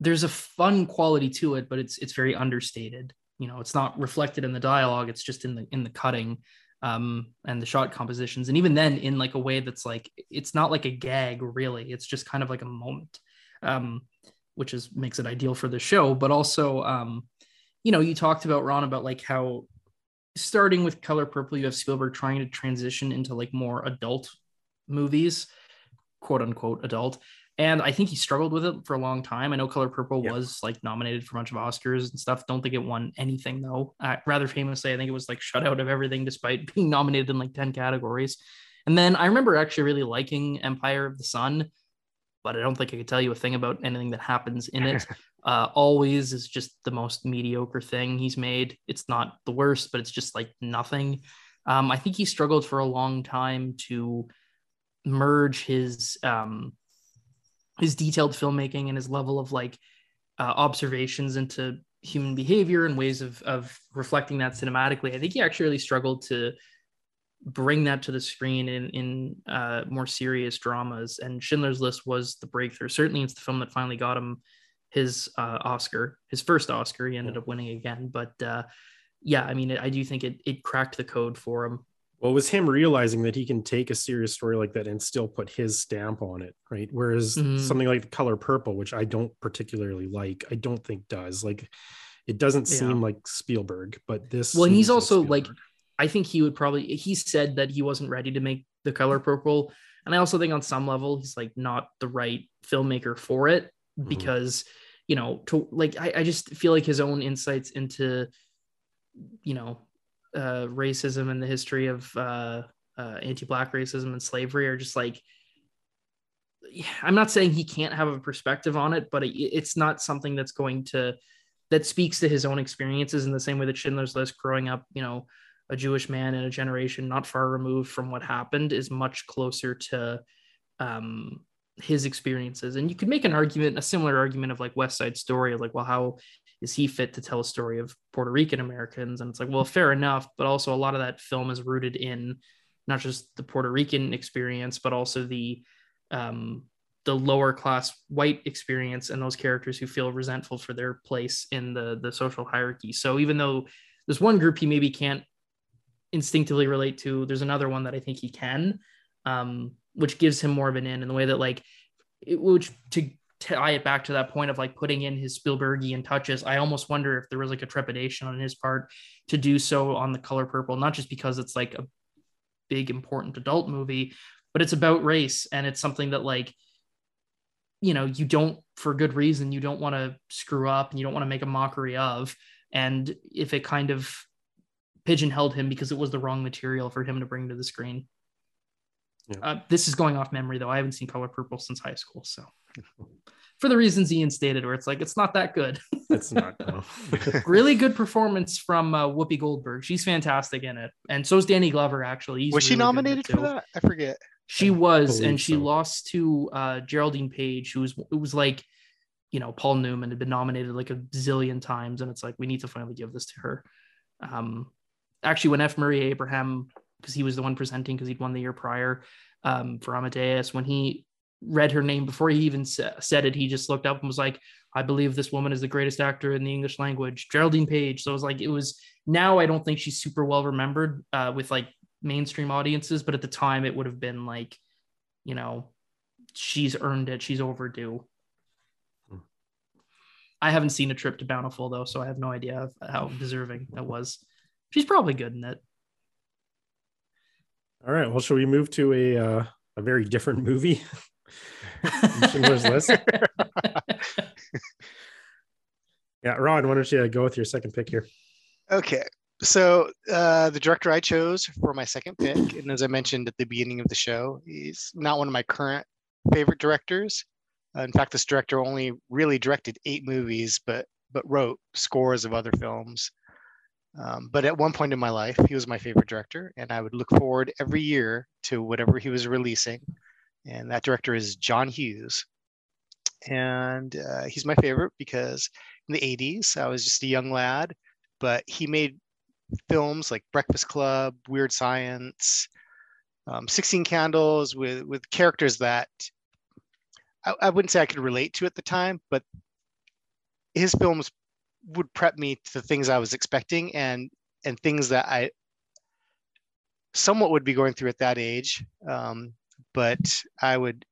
there's a fun quality to it, but it's it's very understated. You know, it's not reflected in the dialogue; it's just in the in the cutting um, and the shot compositions. And even then, in like a way that's like it's not like a gag really; it's just kind of like a moment. Um, which is makes it ideal for the show. But also, um, you know, you talked about Ron about like how starting with Color Purple, you have Spielberg trying to transition into like more adult movies, quote unquote adult. And I think he struggled with it for a long time. I know Color Purple was like nominated for a bunch of Oscars and stuff. Don't think it won anything though. Uh, rather famously, I think it was like shut out of everything despite [LAUGHS] being nominated in like 10 categories. And then I remember actually really liking Empire of the Sun but I don't think I could tell you a thing about anything that happens in it. [LAUGHS] uh, Always is just the most mediocre thing he's made. It's not the worst, but it's just like nothing. Um, I think he struggled for a long time to merge his um, his detailed filmmaking and his level of like uh, observations into human behavior and ways of of reflecting that cinematically. I think he actually really struggled to bring that to the screen in in uh, more serious dramas. And Schindler's List was the breakthrough. Certainly, it's the film that finally got him his uh, Oscar, his first Oscar. He ended yeah. up winning again, but uh, yeah, I mean, I do think it it cracked the code for him. Well, it was him realizing that he can take a serious story like that and still put his stamp on it, right? Whereas mm-hmm. something like The Color Purple, which I don't particularly like, I don't think does like it doesn't seem yeah. like Spielberg, but this. Well, he's also like I think he would probably he said that he wasn't ready to make the color purple. And I also think on some level he's like not the right filmmaker for it mm-hmm. because you know to like I, I just feel like his own insights into you know uh racism and the history of uh, uh anti-black racism and slavery are just like I'm not saying he can't have a perspective on it, but it, it's not something that's going to that speaks to his own experiences in the same way that Schindler's List growing up, you know, a Jewish man in a generation not far removed from what happened is much closer to um, his experiences. And you could make an argument, a similar argument of like West Side Story, like, well, how is he fit to tell a story of Puerto Rican Americans? And it's like, well, fair enough, but also a lot of that film is rooted in not just the Puerto Rican experience, but also the um, the lower class white experience and those characters who feel resentful for their place in the the social hierarchy. So even though there's one group he maybe can't instinctively relate to. There's another one that I think he can, um, which gives him more of an in in the way that like, it, which to tie it back to that point of like putting in his Spielbergian touches. I almost wonder if there was like a trepidation on his part to do so on the color purple, not just because it's like a big important adult movie, but it's about race and it's something that like you know you don't for good reason you don't want to screw up and you don't want to make a mockery of and if it kind of pigeonholed him because it was the wrong material for him to bring to the screen. Yeah. Uh, this is going off memory though. I haven't seen Color Purple since high school, so [LAUGHS] for the reasons Ian stated, where it's like it's not that good. [LAUGHS] it's not. No. [LAUGHS] really good performance from uh, Whoopi Goldberg. She's fantastic in it, and so is Danny Glover. Actually, He's was really she nominated for that? I forget. She was, and she so. lost to uh, Geraldine Page, who was it was like, you know, Paul Newman had been nominated like a zillion times, and it's like we need to finally give this to her. Um, actually when F. Murray Abraham, because he was the one presenting because he'd won the year prior um, for Amadeus, when he read her name before he even said it, he just looked up and was like, I believe this woman is the greatest actor in the English language, Geraldine Page. So it was like, it was now I don't think she's super well remembered uh, with like mainstream audiences, but at the time it would have been like, you know, she's earned it, she's overdue. Hmm. I haven't seen a trip to Bountiful though, so I have no idea how deserving that was. She's probably good in it. All right. Well, shall we move to a uh, a very different movie? [LAUGHS] Schindler's List. [LAUGHS] yeah, Ron, why don't you go with your second pick here? Okay. So uh, the director I chose for my second pick, and as I mentioned at the beginning of the show, he's not one of my current favorite directors. Uh, in fact, this director only really directed eight movies, but but wrote scores of other films. Um, but at one point in my life, he was my favorite director, and I would look forward every year to whatever he was releasing. And that director is John Hughes. and uh, he's my favorite because in the 80s I was just a young lad, but he made films like Breakfast Club, Weird Science, um, 16 Candles with with characters that I, I wouldn't say I could relate to at the time, but his films would prep me to things I was expecting and and things that I somewhat would be going through at that age. Um, but I would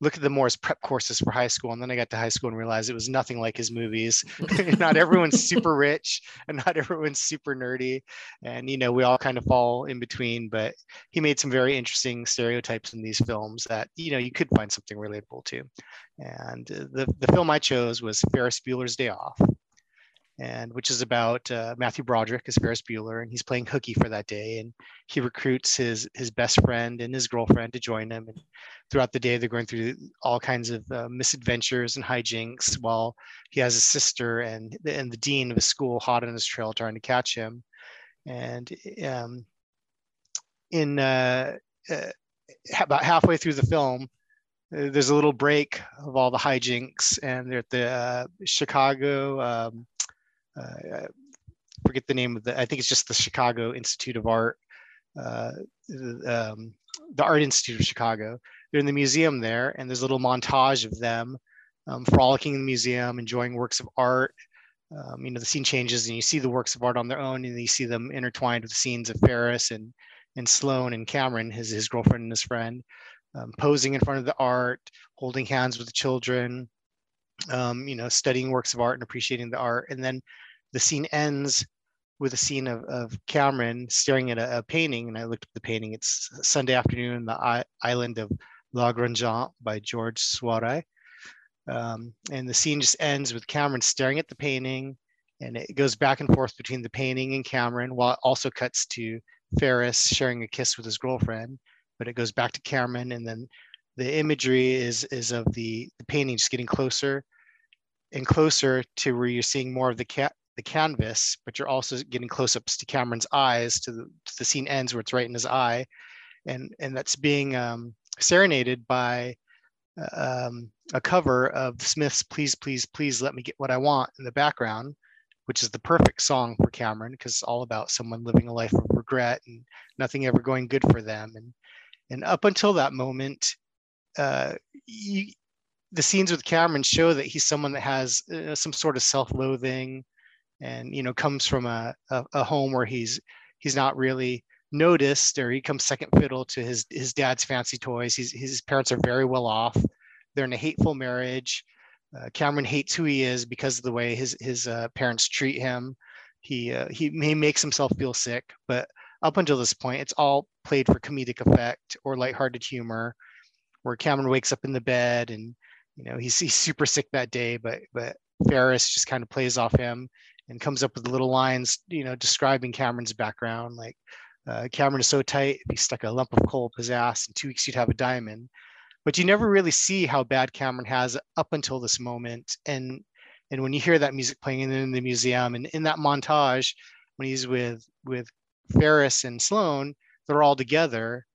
look at them more as prep courses for high school. And then I got to high school and realized it was nothing like his movies. [LAUGHS] [LAUGHS] not everyone's super rich and not everyone's super nerdy. And, you know, we all kind of fall in between, but he made some very interesting stereotypes in these films that, you know, you could find something relatable to. And uh, the, the film I chose was Ferris Bueller's Day Off and which is about uh, Matthew Broderick as Ferris Bueller, and he's playing hooky for that day, and he recruits his his best friend and his girlfriend to join him, and throughout the day they're going through all kinds of uh, misadventures and hijinks, while he has a sister and and the dean of his school hot on his trail trying to catch him, and um, in uh, uh about halfway through the film. Uh, there's a little break of all the hijinks, and they're at the uh, Chicago um, uh, forget the name of the, I think it's just the Chicago Institute of Art, uh, um, the Art Institute of Chicago. They're in the museum there, and there's a little montage of them um, frolicking in the museum, enjoying works of art. Um, you know, the scene changes, and you see the works of art on their own, and you see them intertwined with scenes of Ferris and and Sloane and Cameron, his his girlfriend and his friend, um, posing in front of the art, holding hands with the children, um, you know, studying works of art and appreciating the art. And then the scene ends with a scene of, of Cameron staring at a, a painting. And I looked at the painting. It's Sunday afternoon in the I- island of La Grande Jatte by George Seurat. Um, and the scene just ends with Cameron staring at the painting. And it goes back and forth between the painting and Cameron, while it also cuts to Ferris sharing a kiss with his girlfriend. But it goes back to Cameron, and then the imagery is is of the, the painting just getting closer and closer to where you're seeing more of the the canvas, but you're also getting close-ups to Cameron's eyes to the, to the scene ends where it's right in his eye, and and that's being um, serenaded by um, a cover of Smiths' "Please, Please, Please Let Me Get What I Want" in the background, which is the perfect song for Cameron because it's all about someone living a life of regret and nothing ever going good for them, and and up until that moment, uh, you, the scenes with Cameron show that he's someone that has uh, some sort of self-loathing, and you know comes from a, a, a home where he's he's not really noticed, or he comes second fiddle to his his dad's fancy toys. He's, his parents are very well off. They're in a hateful marriage. Uh, Cameron hates who he is because of the way his his uh, parents treat him. He uh, he he makes himself feel sick, but up until this point, it's all played for comedic effect or lighthearted humor, where Cameron wakes up in the bed and you know he's he's super sick that day, but but Ferris just kind of plays off him and comes up with little lines, you know, describing Cameron's background, like uh, Cameron is so tight, he stuck a lump of coal up his ass, in two weeks you'd have a diamond. But you never really see how bad Cameron has up until this moment. And and when you hear that music playing in the museum and in that montage, when he's with with Ferris and Sloane, they're all together.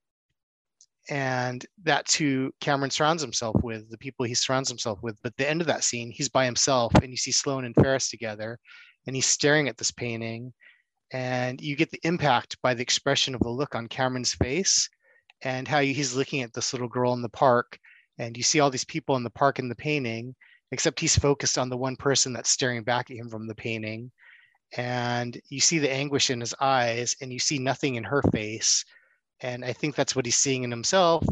And that's who Cameron surrounds himself with, the people he surrounds himself with. But the end of that scene, he's by himself and you see Sloane and Ferris together and he's staring at this painting. And you get the impact by the expression of the look on Cameron's face and how he's looking at this little girl in the park. And you see all these people in the park in the painting, except he's focused on the one person that's staring back at him from the painting and you see the anguish in his eyes and you see nothing in her face and i think that's what he's seeing in himself.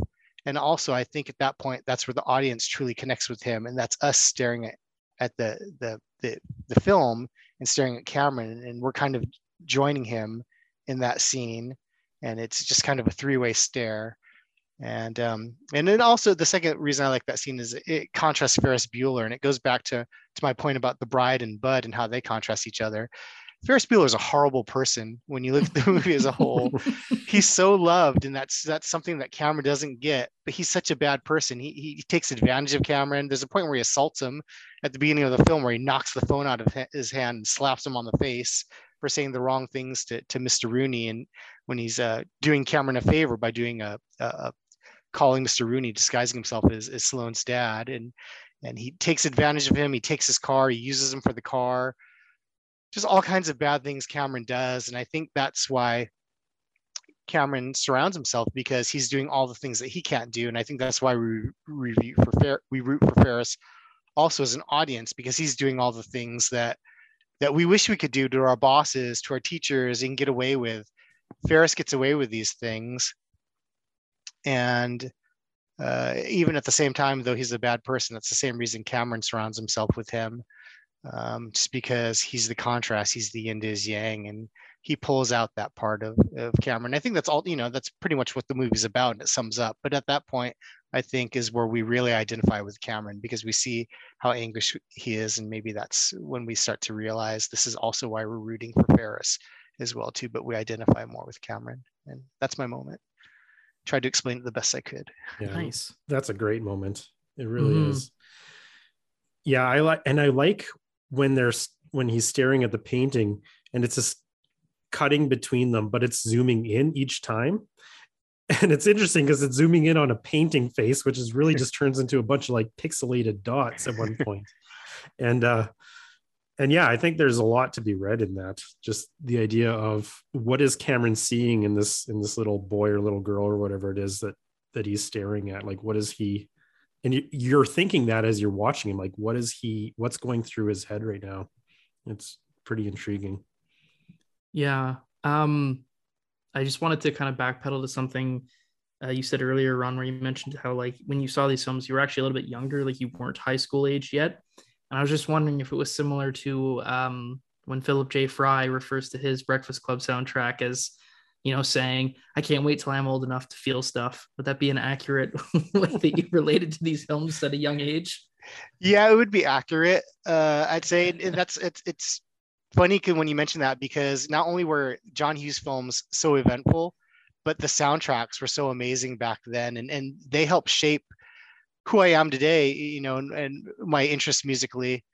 And also i think at that point that's where the audience truly connects with him and that's us staring at, at the, the the the film and staring at cameron and we're kind of joining him in that scene. And it's just kind of a three-way stare. And um, and then also the second reason I like that scene is it contrasts Ferris Bueller, and it goes back to to my point about the bride and Bud and how they contrast each other. Ferris Bueller is a horrible person when you look at the [LAUGHS] movie as a whole. [LAUGHS] he's so loved, and that's that's something that Cameron doesn't get. But he's such a bad person. He, he takes advantage of Cameron. There's a point where he assaults him at the beginning of the film, where he knocks the phone out of his hand and slaps him on the face for saying the wrong things to, to Mr. Rooney. And when he's uh, doing Cameron a favor by doing a, a, calling Mr. Rooney, disguising himself as, as Sloane's dad. And and he takes advantage of him. He takes his car, he uses him for the car, just all kinds of bad things Cameron does. And I think that's why Cameron surrounds himself because he's doing all the things that he can't do. And I think that's why we review for Fer- we root for Ferris also as an audience because he's doing all the things that that we wish we could do to our bosses, to our teachers, and get away with. Ferris gets away with these things. And uh, even at the same time, though he's a bad person, that's the same reason Cameron surrounds himself with him, um, just because he's the contrast, he's the yin to his yang, and he pulls out that part of, of Cameron. I think that's all, you know, that's pretty much what the movie's about, and it sums up. But at that point, I think is where we really identify with Cameron because we see how anguished he is, and maybe that's when we start to realize this is also why we're rooting for Ferris as well too. But we identify more with Cameron, and that's my moment tried to explain it the best I could. Yeah, Nice. That's a great moment. It really Mhm. is. Yeah, I like and I like when there's when he's staring at the painting and it's just cutting between them, but it's zooming in each time. [LAUGHS] And it's interesting because it's zooming in on a painting face, which is really just turns into a bunch of like pixelated dots at one. [LAUGHS] And uh and yeah, I think there's a lot to be read in that. Just the idea of what is Cameron seeing in this in this little boy or little girl or whatever it is that that he's staring at. Like, what is he? And you, you're thinking that as you're watching him, like, what is he? What's going through his head right now? It's pretty intriguing. Yeah. Um, I just wanted to kind of backpedal to something uh, you said earlier, Ron, where you mentioned how like when you saw these films, you were actually a little bit younger, like you weren't high school age yet. And I was just wondering if it was similar to um, when Philip J. Fry refers to his Breakfast Club soundtrack as, you know, saying, "I can't wait till I'm old enough to feel stuff." Would that be an accurate [LAUGHS] way that [LAUGHS] you related to these films at a young age? Yeah, it would be accurate. Uh, I'd say, and [LAUGHS] that's it's it's funny when you mention that because not only were John Hughes films so eventful, but the soundtracks were so amazing back then, and and they helped shape who I am today. You know, and, and my interest musically.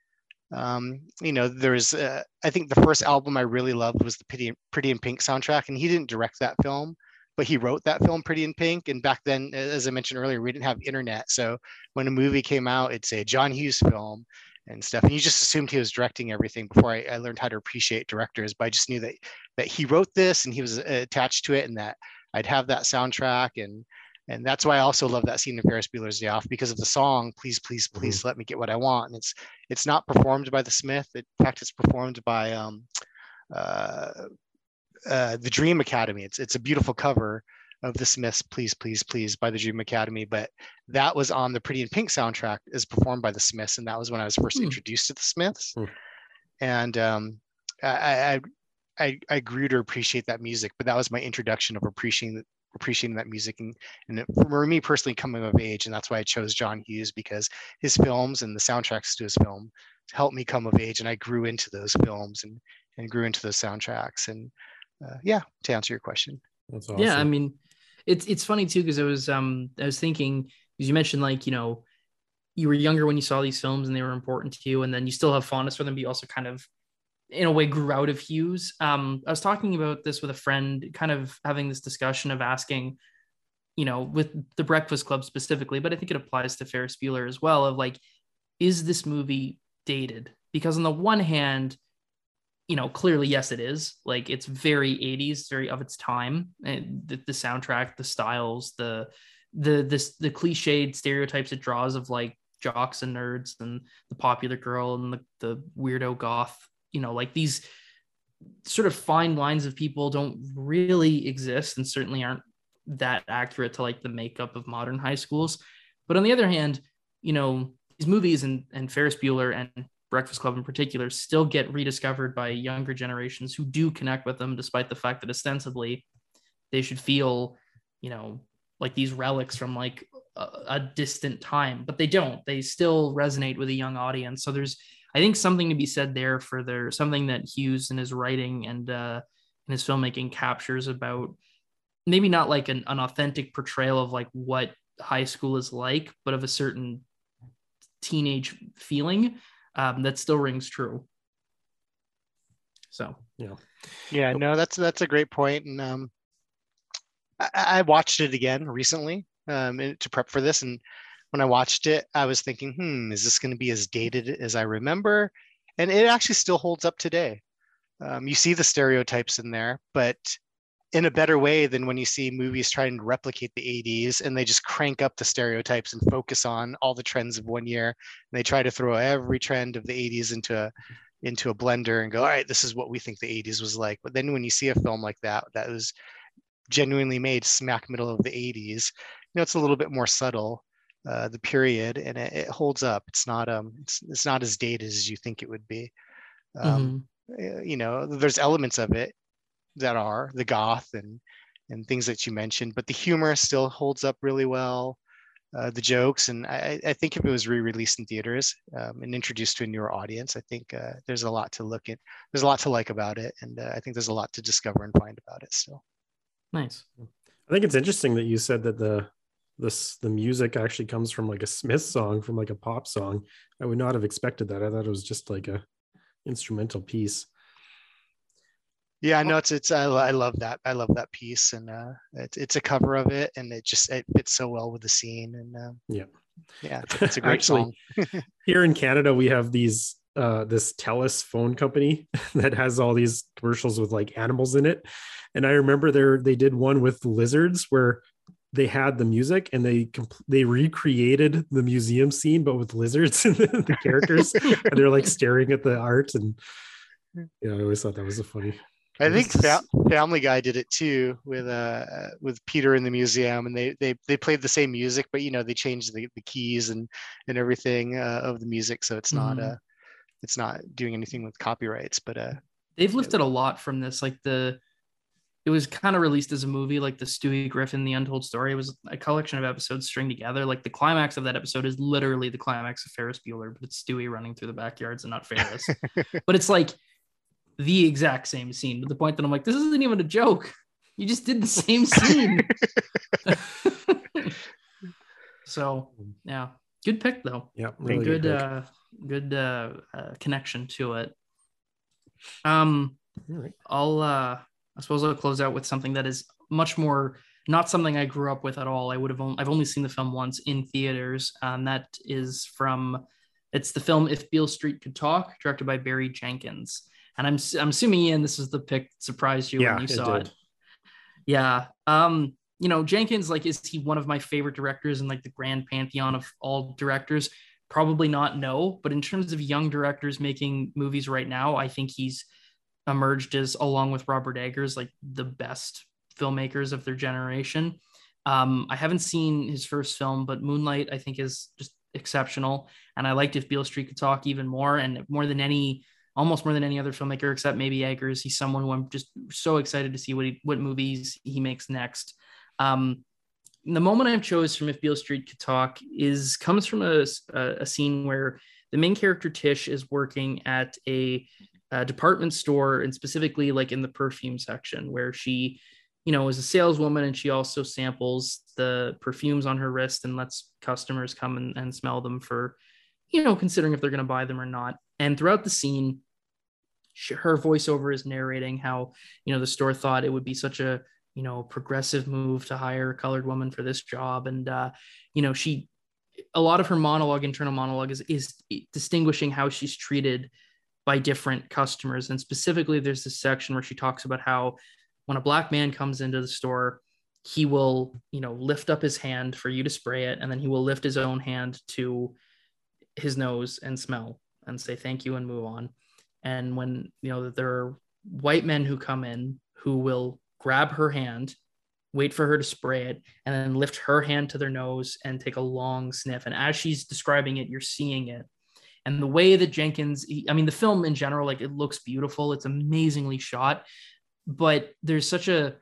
Um, you know, there's uh, I think the first album I really loved was the Pretty Pretty in Pink soundtrack, and he didn't direct that film, but he wrote that film Pretty in Pink. And back then, as I mentioned earlier, we didn't have internet, so when a movie came out, it's a John Hughes film and stuff. And you just assumed he was directing everything before I, I learned how to appreciate directors. But I just knew that that he wrote this and he was uh, attached to it, and that I'd have that soundtrack. And and that's why I also love that scene in Ferris Bueller's Day Off because of the song "Please, Please, Please Let Me Get What I Want." And it's it's not performed by the Smith. In fact, it's performed by um, uh, uh, the Dream Academy. It's it's a beautiful cover of the Smiths, "Please, Please, Please" by the Dream Academy, but that was on the Pretty in Pink soundtrack, is performed by the Smiths, and that was when I was first Hmm. introduced to the Smiths. Hmm. And um, I, I I I grew to appreciate that music, but that was my introduction of appreciating appreciating that music and and it, for me personally coming of age, and that's why I chose John Hughes because his films and the soundtracks to his film helped me come of age, and I grew into those films and and grew into those soundtracks. And uh, yeah, to answer your question. That's awesome. Yeah, I mean, it's it's funny too because I was um I was thinking because you mentioned like you know you were younger when you saw these films and they were important to you, and then you still have fondness for them, but you also kind of in a way grew out of Hughes. Um, I was talking about this with a friend, kind of having this discussion of asking, you know, with the Breakfast Club specifically, but I think it applies to Ferris Bueller as well. Of like, is this movie dated? Because on the one hand, you know, clearly, yes, it is. Like, it's very 80s, very of its time. And the, the soundtrack, the styles, the the this the cliched stereotypes it draws of like jocks and nerds and the popular girl and the, the weirdo goth, you know, like these sort of fine lines of people don't really exist and certainly aren't that accurate to like the makeup of modern high schools. But on the other hand, you know, these movies and, and Ferris Bueller and Breakfast Club in particular still get rediscovered by younger generations who do connect with them, despite the fact that ostensibly they should feel, you know, like these relics from like a, a distant time, but they don't. They still resonate with a young audience. So there's, I think, something to be said there for their something that Hughes in his writing and uh, in his filmmaking captures about maybe not like an, an authentic portrayal of like what high school is like, but of a certain teenage feeling um, that still rings true. So Yeah, yeah, no, that's that's a great point, and um, I, I watched it again recently um, to prep for this, and when I watched it, I was thinking, hmm, is this going to be as dated as I remember? And it actually still holds up today. Um, you see the stereotypes in there, but in a better way than when you see movies trying to replicate the 80s and they just crank up the stereotypes and focus on all the trends of one year and they try to throw every trend of the 80s into a into a blender and go all right this is what we think the 80s was like but then when you see a film like that that was genuinely made smack middle of the 80s you know it's a little bit more subtle uh, the period and it, it, holds up it's not um it's, it's not as dated as you think it would be um, mm-hmm. you know there's elements of it that are the goth and and things that you mentioned, but the humor still holds up really well. Uh, the jokes, and I, I, think if it was re-released in theaters um, and introduced to a newer audience, I think uh, there's a lot to look at. There's a lot to like about it, and uh, I think there's a lot to discover and find about it still. Nice. I think it's interesting that you said that the this the music actually comes from like a Smith song from like a pop song. I would not have expected that. I thought it was just like a instrumental piece. Yeah, no, it's it's I, I love that I love that piece, and uh, it's it's a cover of it, and it just it fits so well with the scene, and uh, yeah, yeah, it's, [LAUGHS] it's a great Actually, song. [LAUGHS] here in Canada, we have these uh, this Telus phone company [LAUGHS] that has all these commercials with like animals in it, and I remember there they did one with lizards where they had the music and they they recreated the museum scene but with lizards [LAUGHS] and the, the characters and they're like staring at the art and yeah i always thought that was a funny I think Fa- Family Guy did it too with uh with Peter in the museum, and they they they played the same music, but you know they changed the, the keys and and everything uh, of the music, so it's not mm-hmm. uh it's not doing anything with copyrights. But uh, they've lifted a lot from this, like the it was kind of released as a movie, like the Stewie Griffin, the Untold Story. It was a collection of episodes string together. Like the climax of that episode is literally the climax of Ferris Bueller, but it's Stewie running through the backyards and not Ferris. [LAUGHS] but it's like the exact same scene to the point that I'm like, this isn't even a joke. You just did the same scene. [LAUGHS] [LAUGHS] so yeah, good pick though. Yeah, really good, good, uh, good uh, uh, connection to it. Um, right. I'll uh, I suppose I'll close out with something that is much more not something I grew up with at all. I would have only, I've only seen the film once in theaters, and that is from it's the film If Beale Street Could Talk, directed by Barry Jenkins and I'm I'm assuming Ian, this is the pick that surprised you yeah, when you saw it. Yeah. Um, you know, Jenkins, like, is he one of my favorite directors in like the grand pantheon of all directors? Probably not, no. But in terms of young directors making movies right now, I think he's emerged as, along with Robert Eggers, like the best filmmakers of their generation. Um, I haven't seen his first film, but Moonlight, I think, is just exceptional. And I liked If Beale Street Could Talk even more. And more than any almost more than any other filmmaker except maybe Eggers. He's someone who I'm just so excited to see what he, what movies he makes next. Um, the moment I've chose from If Beale Street Could Talk is comes from a, a, scene where the main character Tish is working at a, a, department store and specifically like in the perfume section where she, you know, is a saleswoman and she also samples the perfumes on her wrist and lets customers come and, and smell them for, you know, considering if they're going to buy them or not. And throughout the scene, she, her voiceover is narrating how, you know, the store thought it would be such a, you know, progressive move to hire a colored woman for this job. And, uh, you know, she, a lot of her monologue, internal monologue is, is distinguishing how she's treated by different customers. And specifically, there's this section where she talks about how when a black man comes into the store, he will, you know, lift up his hand for you to spray it, and then he will lift his own hand to his nose and smell and say thank you and move on. And when you know there are white men who come in who will grab her hand, wait for her to spray it, and then lift her hand to their nose and take a long sniff. And as she's describing it, you're seeing it. And the way that Jenkins, I mean, the film in general, like it looks beautiful. It's amazingly shot, but there's such a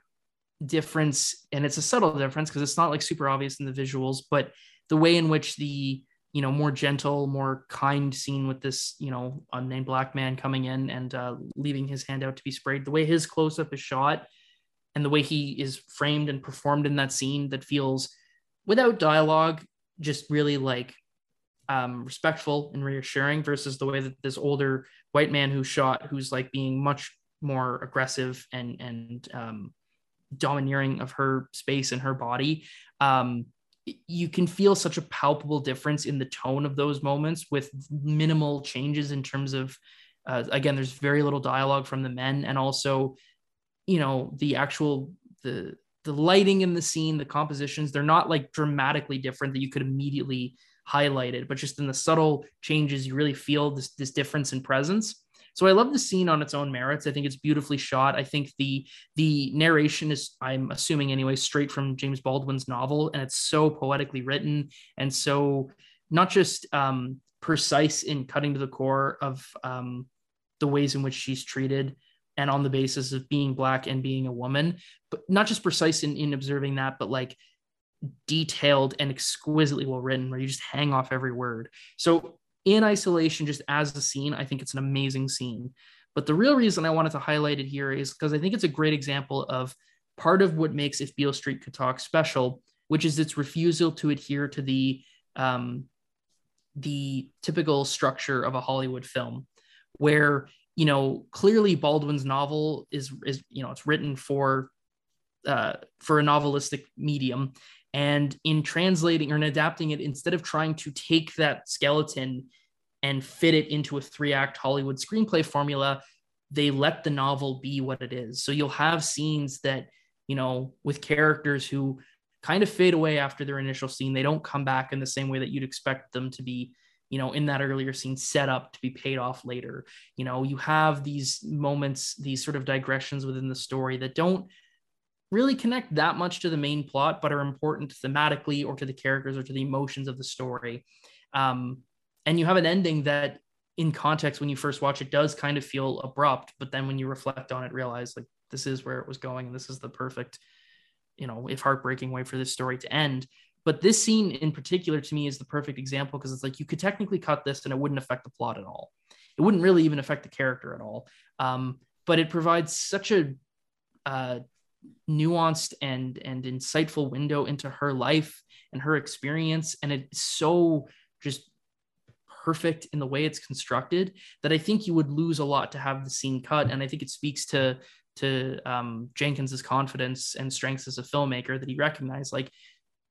difference, and it's a subtle difference because it's not like super obvious in the visuals, but the way in which the you know more gentle more kind scene with this you know unnamed black man coming in and uh, leaving his hand out to be sprayed the way his close-up is shot and the way he is framed and performed in that scene that feels without dialogue just really like um, respectful and reassuring versus the way that this older white man who shot who's like being much more aggressive and and um, domineering of her space and her body um, you can feel such a palpable difference in the tone of those moments with minimal changes in terms of uh, again there's very little dialogue from the men and also you know the actual the the lighting in the scene the compositions they're not like dramatically different that you could immediately highlight it but just in the subtle changes you really feel this this difference in presence so I love the scene on its own merits. I think it's beautifully shot. I think the the narration is, I'm assuming anyway, straight from James Baldwin's novel, and it's so poetically written and so not just um, precise in cutting to the core of um, the ways in which she's treated and on the basis of being black and being a woman, but not just precise in, in observing that, but like detailed and exquisitely well written where you just hang off every word. So in isolation, just as a scene, I think it's an amazing scene. But the real reason I wanted to highlight it here is because I think it's a great example of part of what makes If Beale Street Could Talk special, which is its refusal to adhere to the um, the typical structure of a Hollywood film, where you know clearly Baldwin's novel is is you know it's written for uh, for a novelistic medium, and in translating or in adapting it, instead of trying to take that skeleton and fit it into a three act Hollywood screenplay formula, they let the novel be what it is. So you'll have scenes that, you know, with characters who kind of fade away after their initial scene. They don't come back in the same way that you'd expect them to be, you know, in that earlier scene set up to be paid off later. You know, you have these moments, these sort of digressions within the story that don't really connect that much to the main plot, but are important thematically or to the characters or to the emotions of the story. Um, and you have an ending that, in context, when you first watch it, does kind of feel abrupt, but then when you reflect on it, realize like this is where it was going and this is the perfect, you know, if heartbreaking way for this story to end. But this scene in particular to me is the perfect example because it's like you could technically cut this and it wouldn't affect the plot at all. It wouldn't really even affect the character at all. Um, but it provides such a uh, nuanced and and insightful window into her life and her experience. And it's so just perfect in the way it's constructed that I think you would lose a lot to have the scene cut. And I think it speaks to to um, Jenkins's confidence and strengths as a filmmaker that he recognized like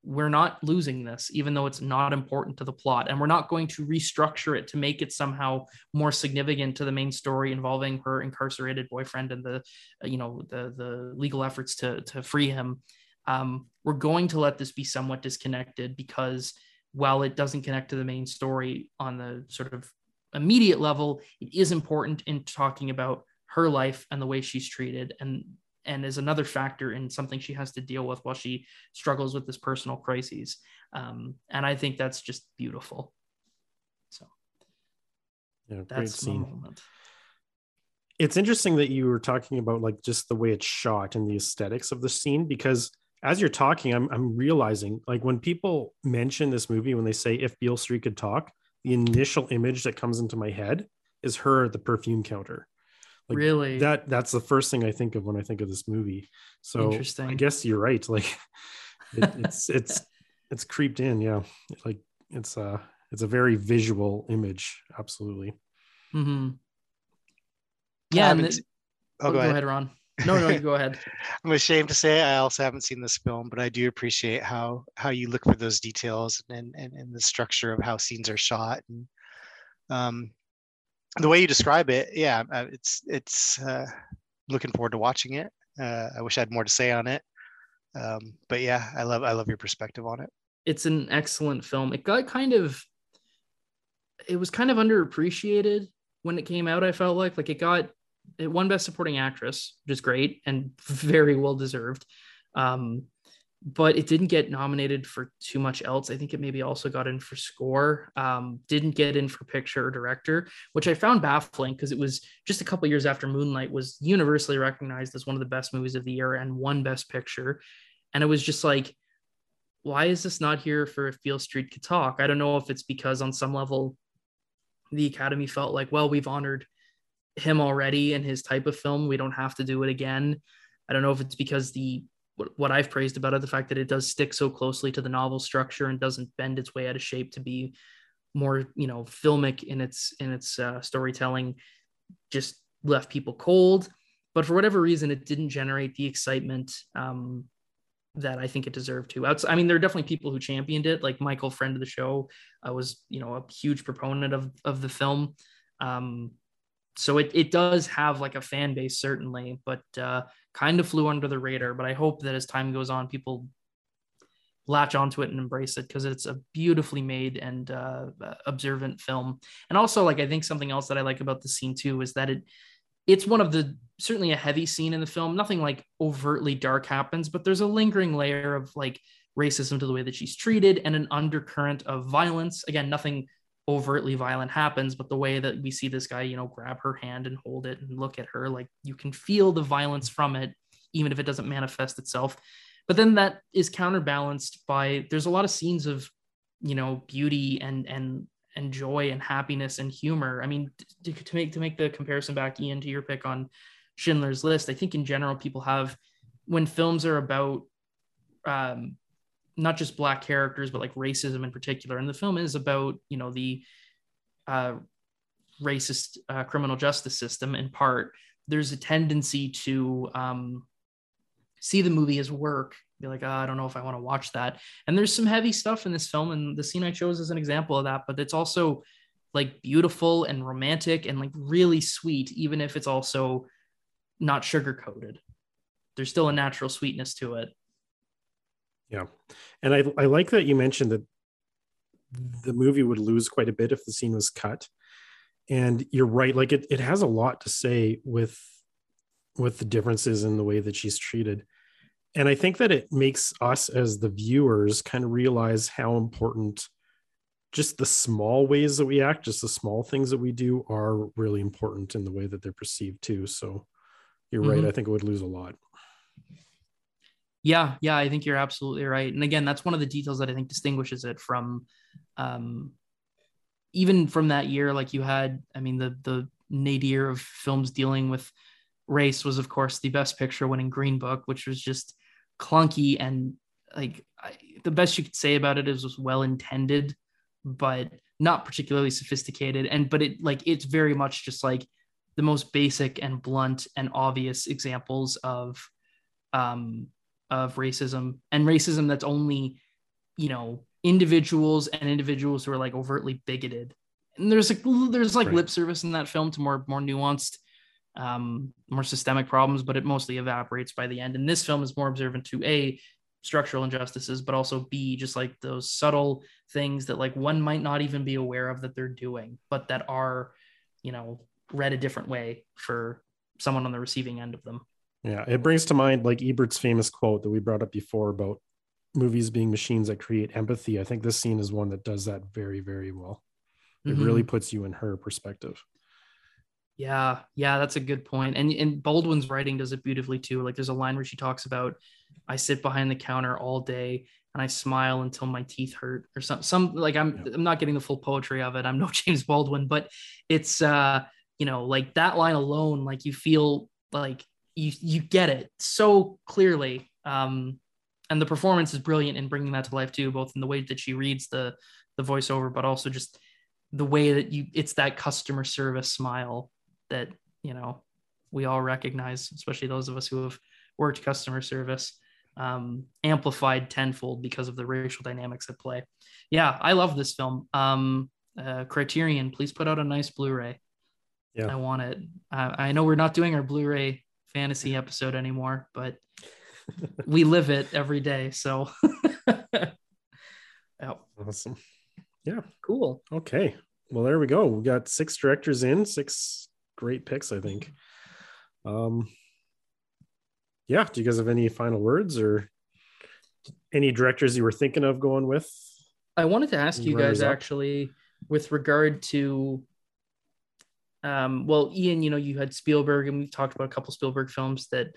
we're not losing this, even though it's not important to the plot. And we're not going to restructure it to make it somehow more significant to the main story involving her incarcerated boyfriend and the, uh, you know, the the legal efforts to to free him. Um, we're going to let this be somewhat disconnected because while it doesn't connect to the main story on the sort of immediate level, it is important in talking about her life and the way she's treated and and is another factor in something she has to deal with while she struggles with this personal crises. Um, and I think that's just beautiful. So, yeah, great scene. It's interesting that you were talking about like just the way it's shot and the aesthetics of the scene because as you're talking, I'm I'm realizing like when people mention this movie when they say if Beale Street could talk, the initial image that comes into my head is her at the perfume counter like really? That that's the first thing I think of when I think of this movie. So Interesting. I guess you're right. [LAUGHS] Like it, it's it's [LAUGHS] it's creeped in. Yeah, like it's uh it's a very visual image. Absolutely. Mm-hmm. Yeah. And the, oh, go, go ahead. ahead, Ron. No, no, you go ahead. [LAUGHS] I'm ashamed to say I also haven't seen this film, but I do appreciate how how you look for those details and and, and the structure of how scenes are shot and um the way you describe it, yeah, uh, it's it's uh, looking forward to watching it. Uh, I wish I had more to say on it, um, but yeah, I love I love your perspective on it. It's an excellent film. It got kind of, it was kind of underappreciated when it came out. I felt like like it got it won Best Supporting Actress, which is great and [LAUGHS] very well deserved. Um, but it didn't get nominated for too much else. I think it maybe also got in for score, um, didn't get in for picture or director, which I found baffling because it was just a couple years after Moonlight was universally recognized as one of the best movies of the year and won Best Picture. And it was just like, why is this not here for If Beale Street Could Talk? I don't know if it's because on some level the Academy felt like, well, we've honored him already in his type of film. We don't have to do it again. I don't know if it's because the what, I've praised about it, the fact that it does stick so closely to the novel structure and doesn't bend its way out of shape to be more, you know, filmic in its in its uh, storytelling, just left people cold. But for whatever reason, it didn't generate the excitement um, that I think it deserved to. I mean, there are definitely people who championed it, like Michael, friend of the show, uh, was you know a huge proponent of of the film. Um, so it it does have like a fan base certainly, but uh, kind of flew under the radar. But I hope that as time goes on, people latch onto it and embrace it because it's a beautifully made and uh, observant film. And also, like I think something else that I like about the scene too is that it it's one of the certainly a heavy scene in the film. Nothing like overtly dark happens, but there's a lingering layer of like racism to the way that she's treated and an undercurrent of violence. Again, nothing overtly violent happens, but the way that we see this guy, you know, grab her hand and hold it and look at her, like you can feel the violence from it, even if it doesn't manifest itself. But then that is counterbalanced by there's a lot of scenes of, you know, beauty and and and joy and happiness and humor. I mean, to, to make to make the comparison back, Ian, to your pick on Schindler's List, I think in general people have when films are about um, not just black characters, but like racism in particular. And the film is about you know the uh, racist uh, criminal justice system in part. There's a tendency to um, see the movie as work be like, oh, I don't know if I want to watch that. And there's some heavy stuff in this film, and the scene I chose is an example of that. But it's also like beautiful and romantic and like really sweet, even if it's also not sugar coated. There's still a natural sweetness to it. Yeah, and I I like that you mentioned that the movie would lose quite a bit if the scene was cut. And you're right, like it it has a lot to say with with the differences in the way that she's treated and i think that it makes us as the viewers kind of realize how important just the small ways that we act just the small things that we do are really important in the way that they're perceived too so you're mm-hmm. right i think it would lose a lot yeah yeah i think you're absolutely right and again that's one of the details that i think distinguishes it from um even from that year like you had i mean the the nadir of films dealing with race was of course the best picture winning green book which was just clunky and like I, the best you could say about it is was well intended but not particularly sophisticated and but it like it's very much just like the most basic and blunt and obvious examples of um of racism and racism that's only you know individuals and individuals who are like overtly bigoted and there's like there's like right. lip service in that film to more more nuanced um, more systemic problems, but it mostly evaporates by the end. And this film is more observant to a structural injustices, but also b just like those subtle things that like one might not even be aware of that they're doing, but that are, you know, read a different way for someone on the receiving end of them. Yeah, it brings to mind like Ebert's famous quote that we brought up before about movies being machines that create empathy. I think this scene is one that does that very, very well. It mm-hmm. really puts you in her perspective. Yeah, yeah, that's a good point. And and Baldwin's writing does it beautifully too. Like there's a line where she talks about I sit behind the counter all day and I smile until my teeth hurt or some some like I'm yeah. I'm not getting the full poetry of it. I'm no [LAUGHS] James Baldwin, but it's uh you know like that line alone like you feel like you you get it so clearly um and the performance is brilliant in bringing that to life too both in the way that she reads the the voiceover but also just the way that you it's that customer service smile that you know we all recognize, especially those of us who have worked customer service, um, amplified tenfold because of the racial dynamics at play. Yeah, I love this film. Um, uh, Criterion, please put out a nice Blu-ray. Yeah, I want it. Uh, I know we're not doing our Blu-ray fantasy episode anymore, but [LAUGHS] we live it every day. So, [LAUGHS] yeah. awesome. Yeah, cool. Okay, well there we go. We got six directors in, six great picks, I think. Um, yeah, do you guys have any final words or any directors you were thinking of going with? I wanted to ask you guys up? actually with regard to um, well, Ian, you know, you had Spielberg, and we've talked about a couple Spielberg films that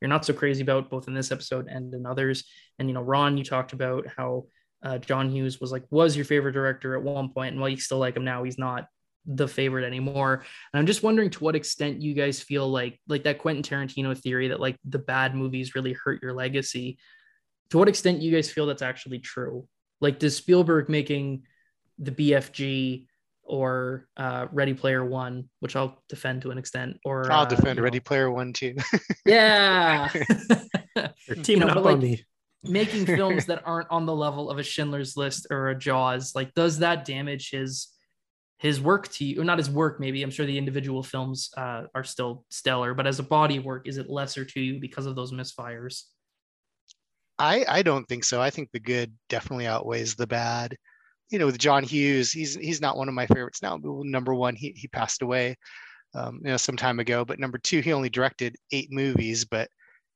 you're not so crazy about, both in this episode and in others. And you know, Ron, you talked about how uh, John Hughes was like was your favorite director at one point, and while you still like him now, he's not the favorite anymore. And I'm just wondering to what extent you guys feel like like that Quentin Tarantino theory that like the bad movies really hurt your legacy. To what extent you guys feel that's actually true? Like does Spielberg making the BFG or uh, Ready Player One, which I'll defend to an extent, or I'll uh, defend Ready know. Player One too. [LAUGHS] yeah, [LAUGHS] you're teaming you know, up like, on me. making films [LAUGHS] that aren't on the level of a Schindler's List or a Jaws, like does that damage his his work to you, or not his work? Maybe I'm sure the individual films uh, are still stellar, but as a body of work, is it lesser to you because of those misfires? I I don't think so. I think the good definitely outweighs the bad. You know, with John Hughes, he's he's not one of my favorites now. Number one, he he passed away, um, you know, some time ago. But number two, he only directed eight movies, but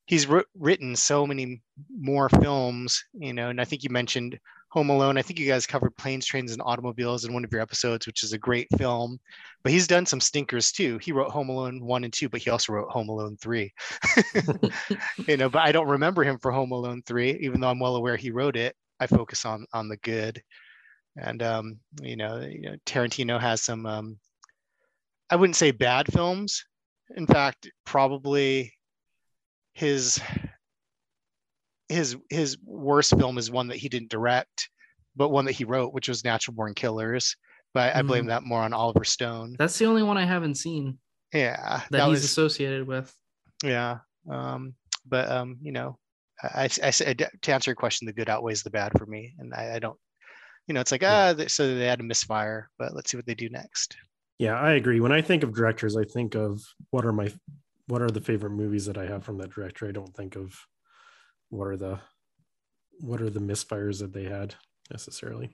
he's written so many more films. You know, and I think you mentioned Home Alone. I think you guys covered Planes, Trains, and Automobiles in one of your episodes, which is a great film. But he's done some stinkers too. He wrote Home Alone one and two, but he also wrote Home Alone three. [LAUGHS] [LAUGHS] you know, but I don't remember him for Home Alone three, even though I'm well aware he wrote it. I focus on on the good, and um, you know, you know, Tarantino has some. Um, I wouldn't say bad films. In fact, probably his his his worst film is one that he didn't direct, but one that he wrote, which was Natural Born Killers. But mm. I blame mm. that more on Oliver Stone. That's the only one I haven't seen. Yeah, that, that he's was, associated with. Yeah, um, but um, you know, I, I, I to answer your question, the good outweighs the bad for me, and I, I don't, you know, it's like ah, so they had a misfire, but let's see what they do next. Yeah, I agree. When I think of directors, I think of what are my what are the favorite movies that I have from that director. I don't think of what are the what are the misfires that they had necessarily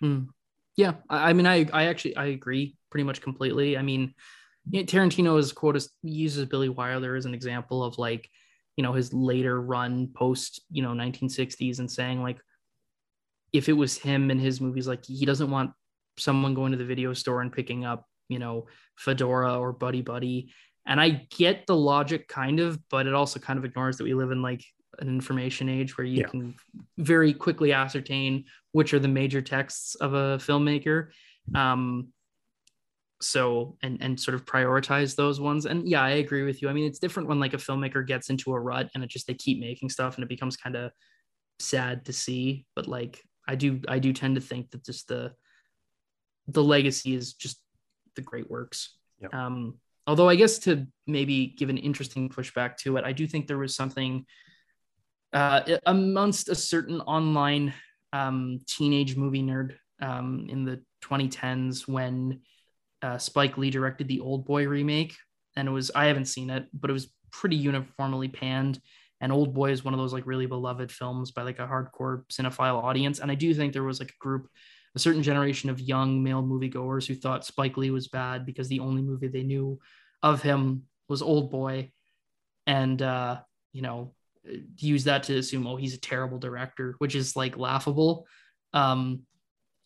hmm. yeah I, I, mean i i actually i agree pretty much completely i mean you know, tarantino's quote is, uses billy wilder as an example of like you know his later run post you know 1960s and saying like if it was him and his movies like he doesn't want someone going to the video store and picking up you know fedora or buddy buddy. And i get the logic kind of but it also kind of ignores that we live in like an information age where you yeah. can very quickly ascertain which are the major texts of a filmmaker. Um, so and and sort of prioritize those ones. And yeah i agree with you. I mean it's different when like a filmmaker gets into a rut and it just they keep making stuff and it becomes kind of sad to see. But like i do i do tend to think that just the the legacy is just the great works yep. um although i guess to maybe give an interesting pushback to it i do think there was something uh, amongst a certain online um, teenage movie nerd um, in the 2010s when uh, Spike Lee directed the Old Boy remake, and it was I haven't seen it, but it was pretty uniformly panned. And Old Boy is one of those like really beloved films by like a hardcore cinephile audience, and I do think there was like a group, a certain generation of young male moviegoers who thought Spike Lee was bad because the only movie they knew of him was Old Boy, and uh, you know use that to assume oh he's a terrible director which is like laughable. Um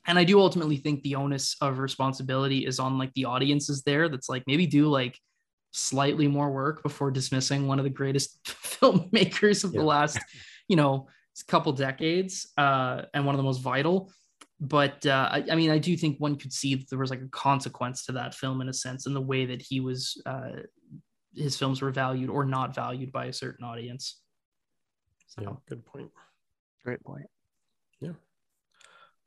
and i do ultimately think the onus of responsibility is on like the audiences there that's like maybe do like slightly more work before dismissing one of the greatest [LAUGHS] filmmakers of yeah. the last you know couple decades uh and one of the most vital but uh, I, I, mean i do think one could see that there was like a consequence to that film in a sense in the way that he was uh his films were valued or not valued by a certain audience so. Yeah, good point. Great point. Yeah.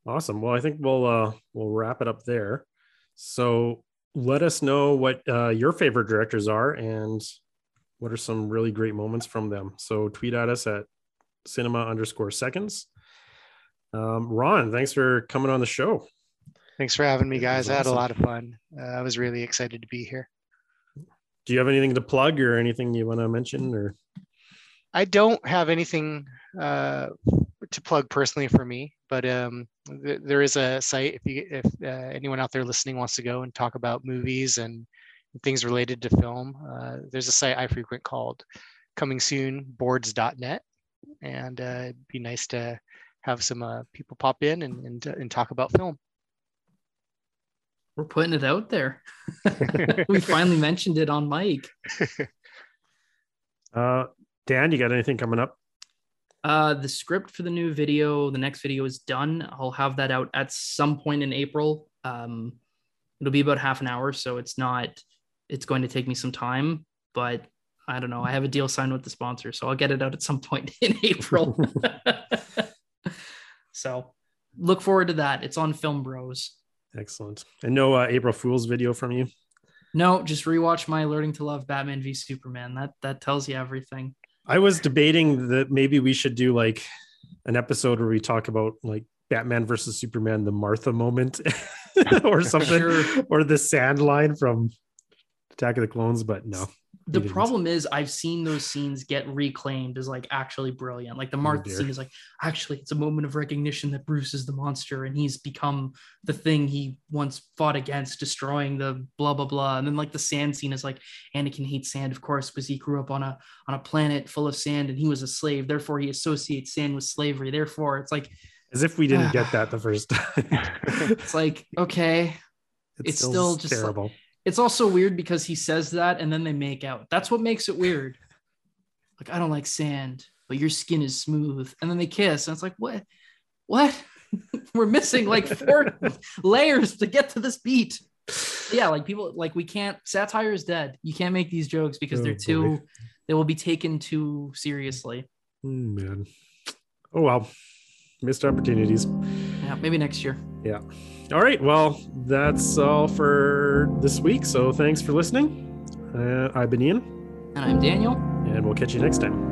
Awesome. Well, I think we'll uh we'll wrap it up there. So let us know what uh, your favorite directors are and what are some really great moments from them. So tweet at us at cinema underscore seconds. Um, Ron, thanks for coming on the show. Thanks for having me, guys. Awesome. I had a lot of fun. Uh, I was really excited to be here. Do you have anything to plug or anything you want to mention or? I don't have anything uh, to plug personally for me, but um, th- there is a site if you if uh, anyone out there listening wants to go and talk about movies and things related to film. Uh, there's a site I frequent called coming soon boards.net and uh, it'd be nice to have some uh, people pop in and, and, and talk about film we're putting it out there [LAUGHS] we finally mentioned it on mic. [LAUGHS] uh Dan, you got anything coming up? Uh, the script for the new video, the next video is done. I'll have that out at some point in April. Um, it'll be about half an hour, so it's not. It's going to take me some time, but I don't know. I have a deal signed with the sponsor, so I'll get it out at some point [LAUGHS] in April. [LAUGHS] so look forward to that. It's on Film Bros. Excellent. And no uh, April Fool's video from you? No, just rewatch my Learning to Love Batman v Superman. That that tells you everything. I was debating that maybe we should do like an episode where we talk about like Batman versus Superman, the Martha moment, [LAUGHS] or [LAUGHS] something, Sure. or the sand line from Attack of the Clones. But no, the problem is I've seen those scenes get reclaimed as like actually brilliant. Like the oh, Martha dear. scene is like actually it's a moment of recognition that Bruce is the monster and he's become the thing he once fought against, destroying the blah blah blah. And then like the sand scene is like Anakin hates sand, of course, because he grew up on a on a planet full of sand and he was a slave. Therefore, he associates sand with slavery. Therefore, it's like as if we didn't get that the first time. [LAUGHS] [LAUGHS] it's like okay. It's still just like- terrible. It's also weird because he says that and then they make out. That's what makes it weird. [LAUGHS] Like, I don't like sand, but your skin is smooth. And then they kiss. And it's like, what? What? [LAUGHS] We're missing like four [LAUGHS] layers to get to this beat. Yeah, like people like we can't satire is dead. You can't make these jokes because Oh, they're too boy. they will be taken too seriously. Mm, man. Oh well, missed opportunities. Yeah, maybe next year. Yeah. All right. Well, that's all for this week. So thanks for listening. Uh, I've been Ian, And I'm Daniel. and we'll catch you next time.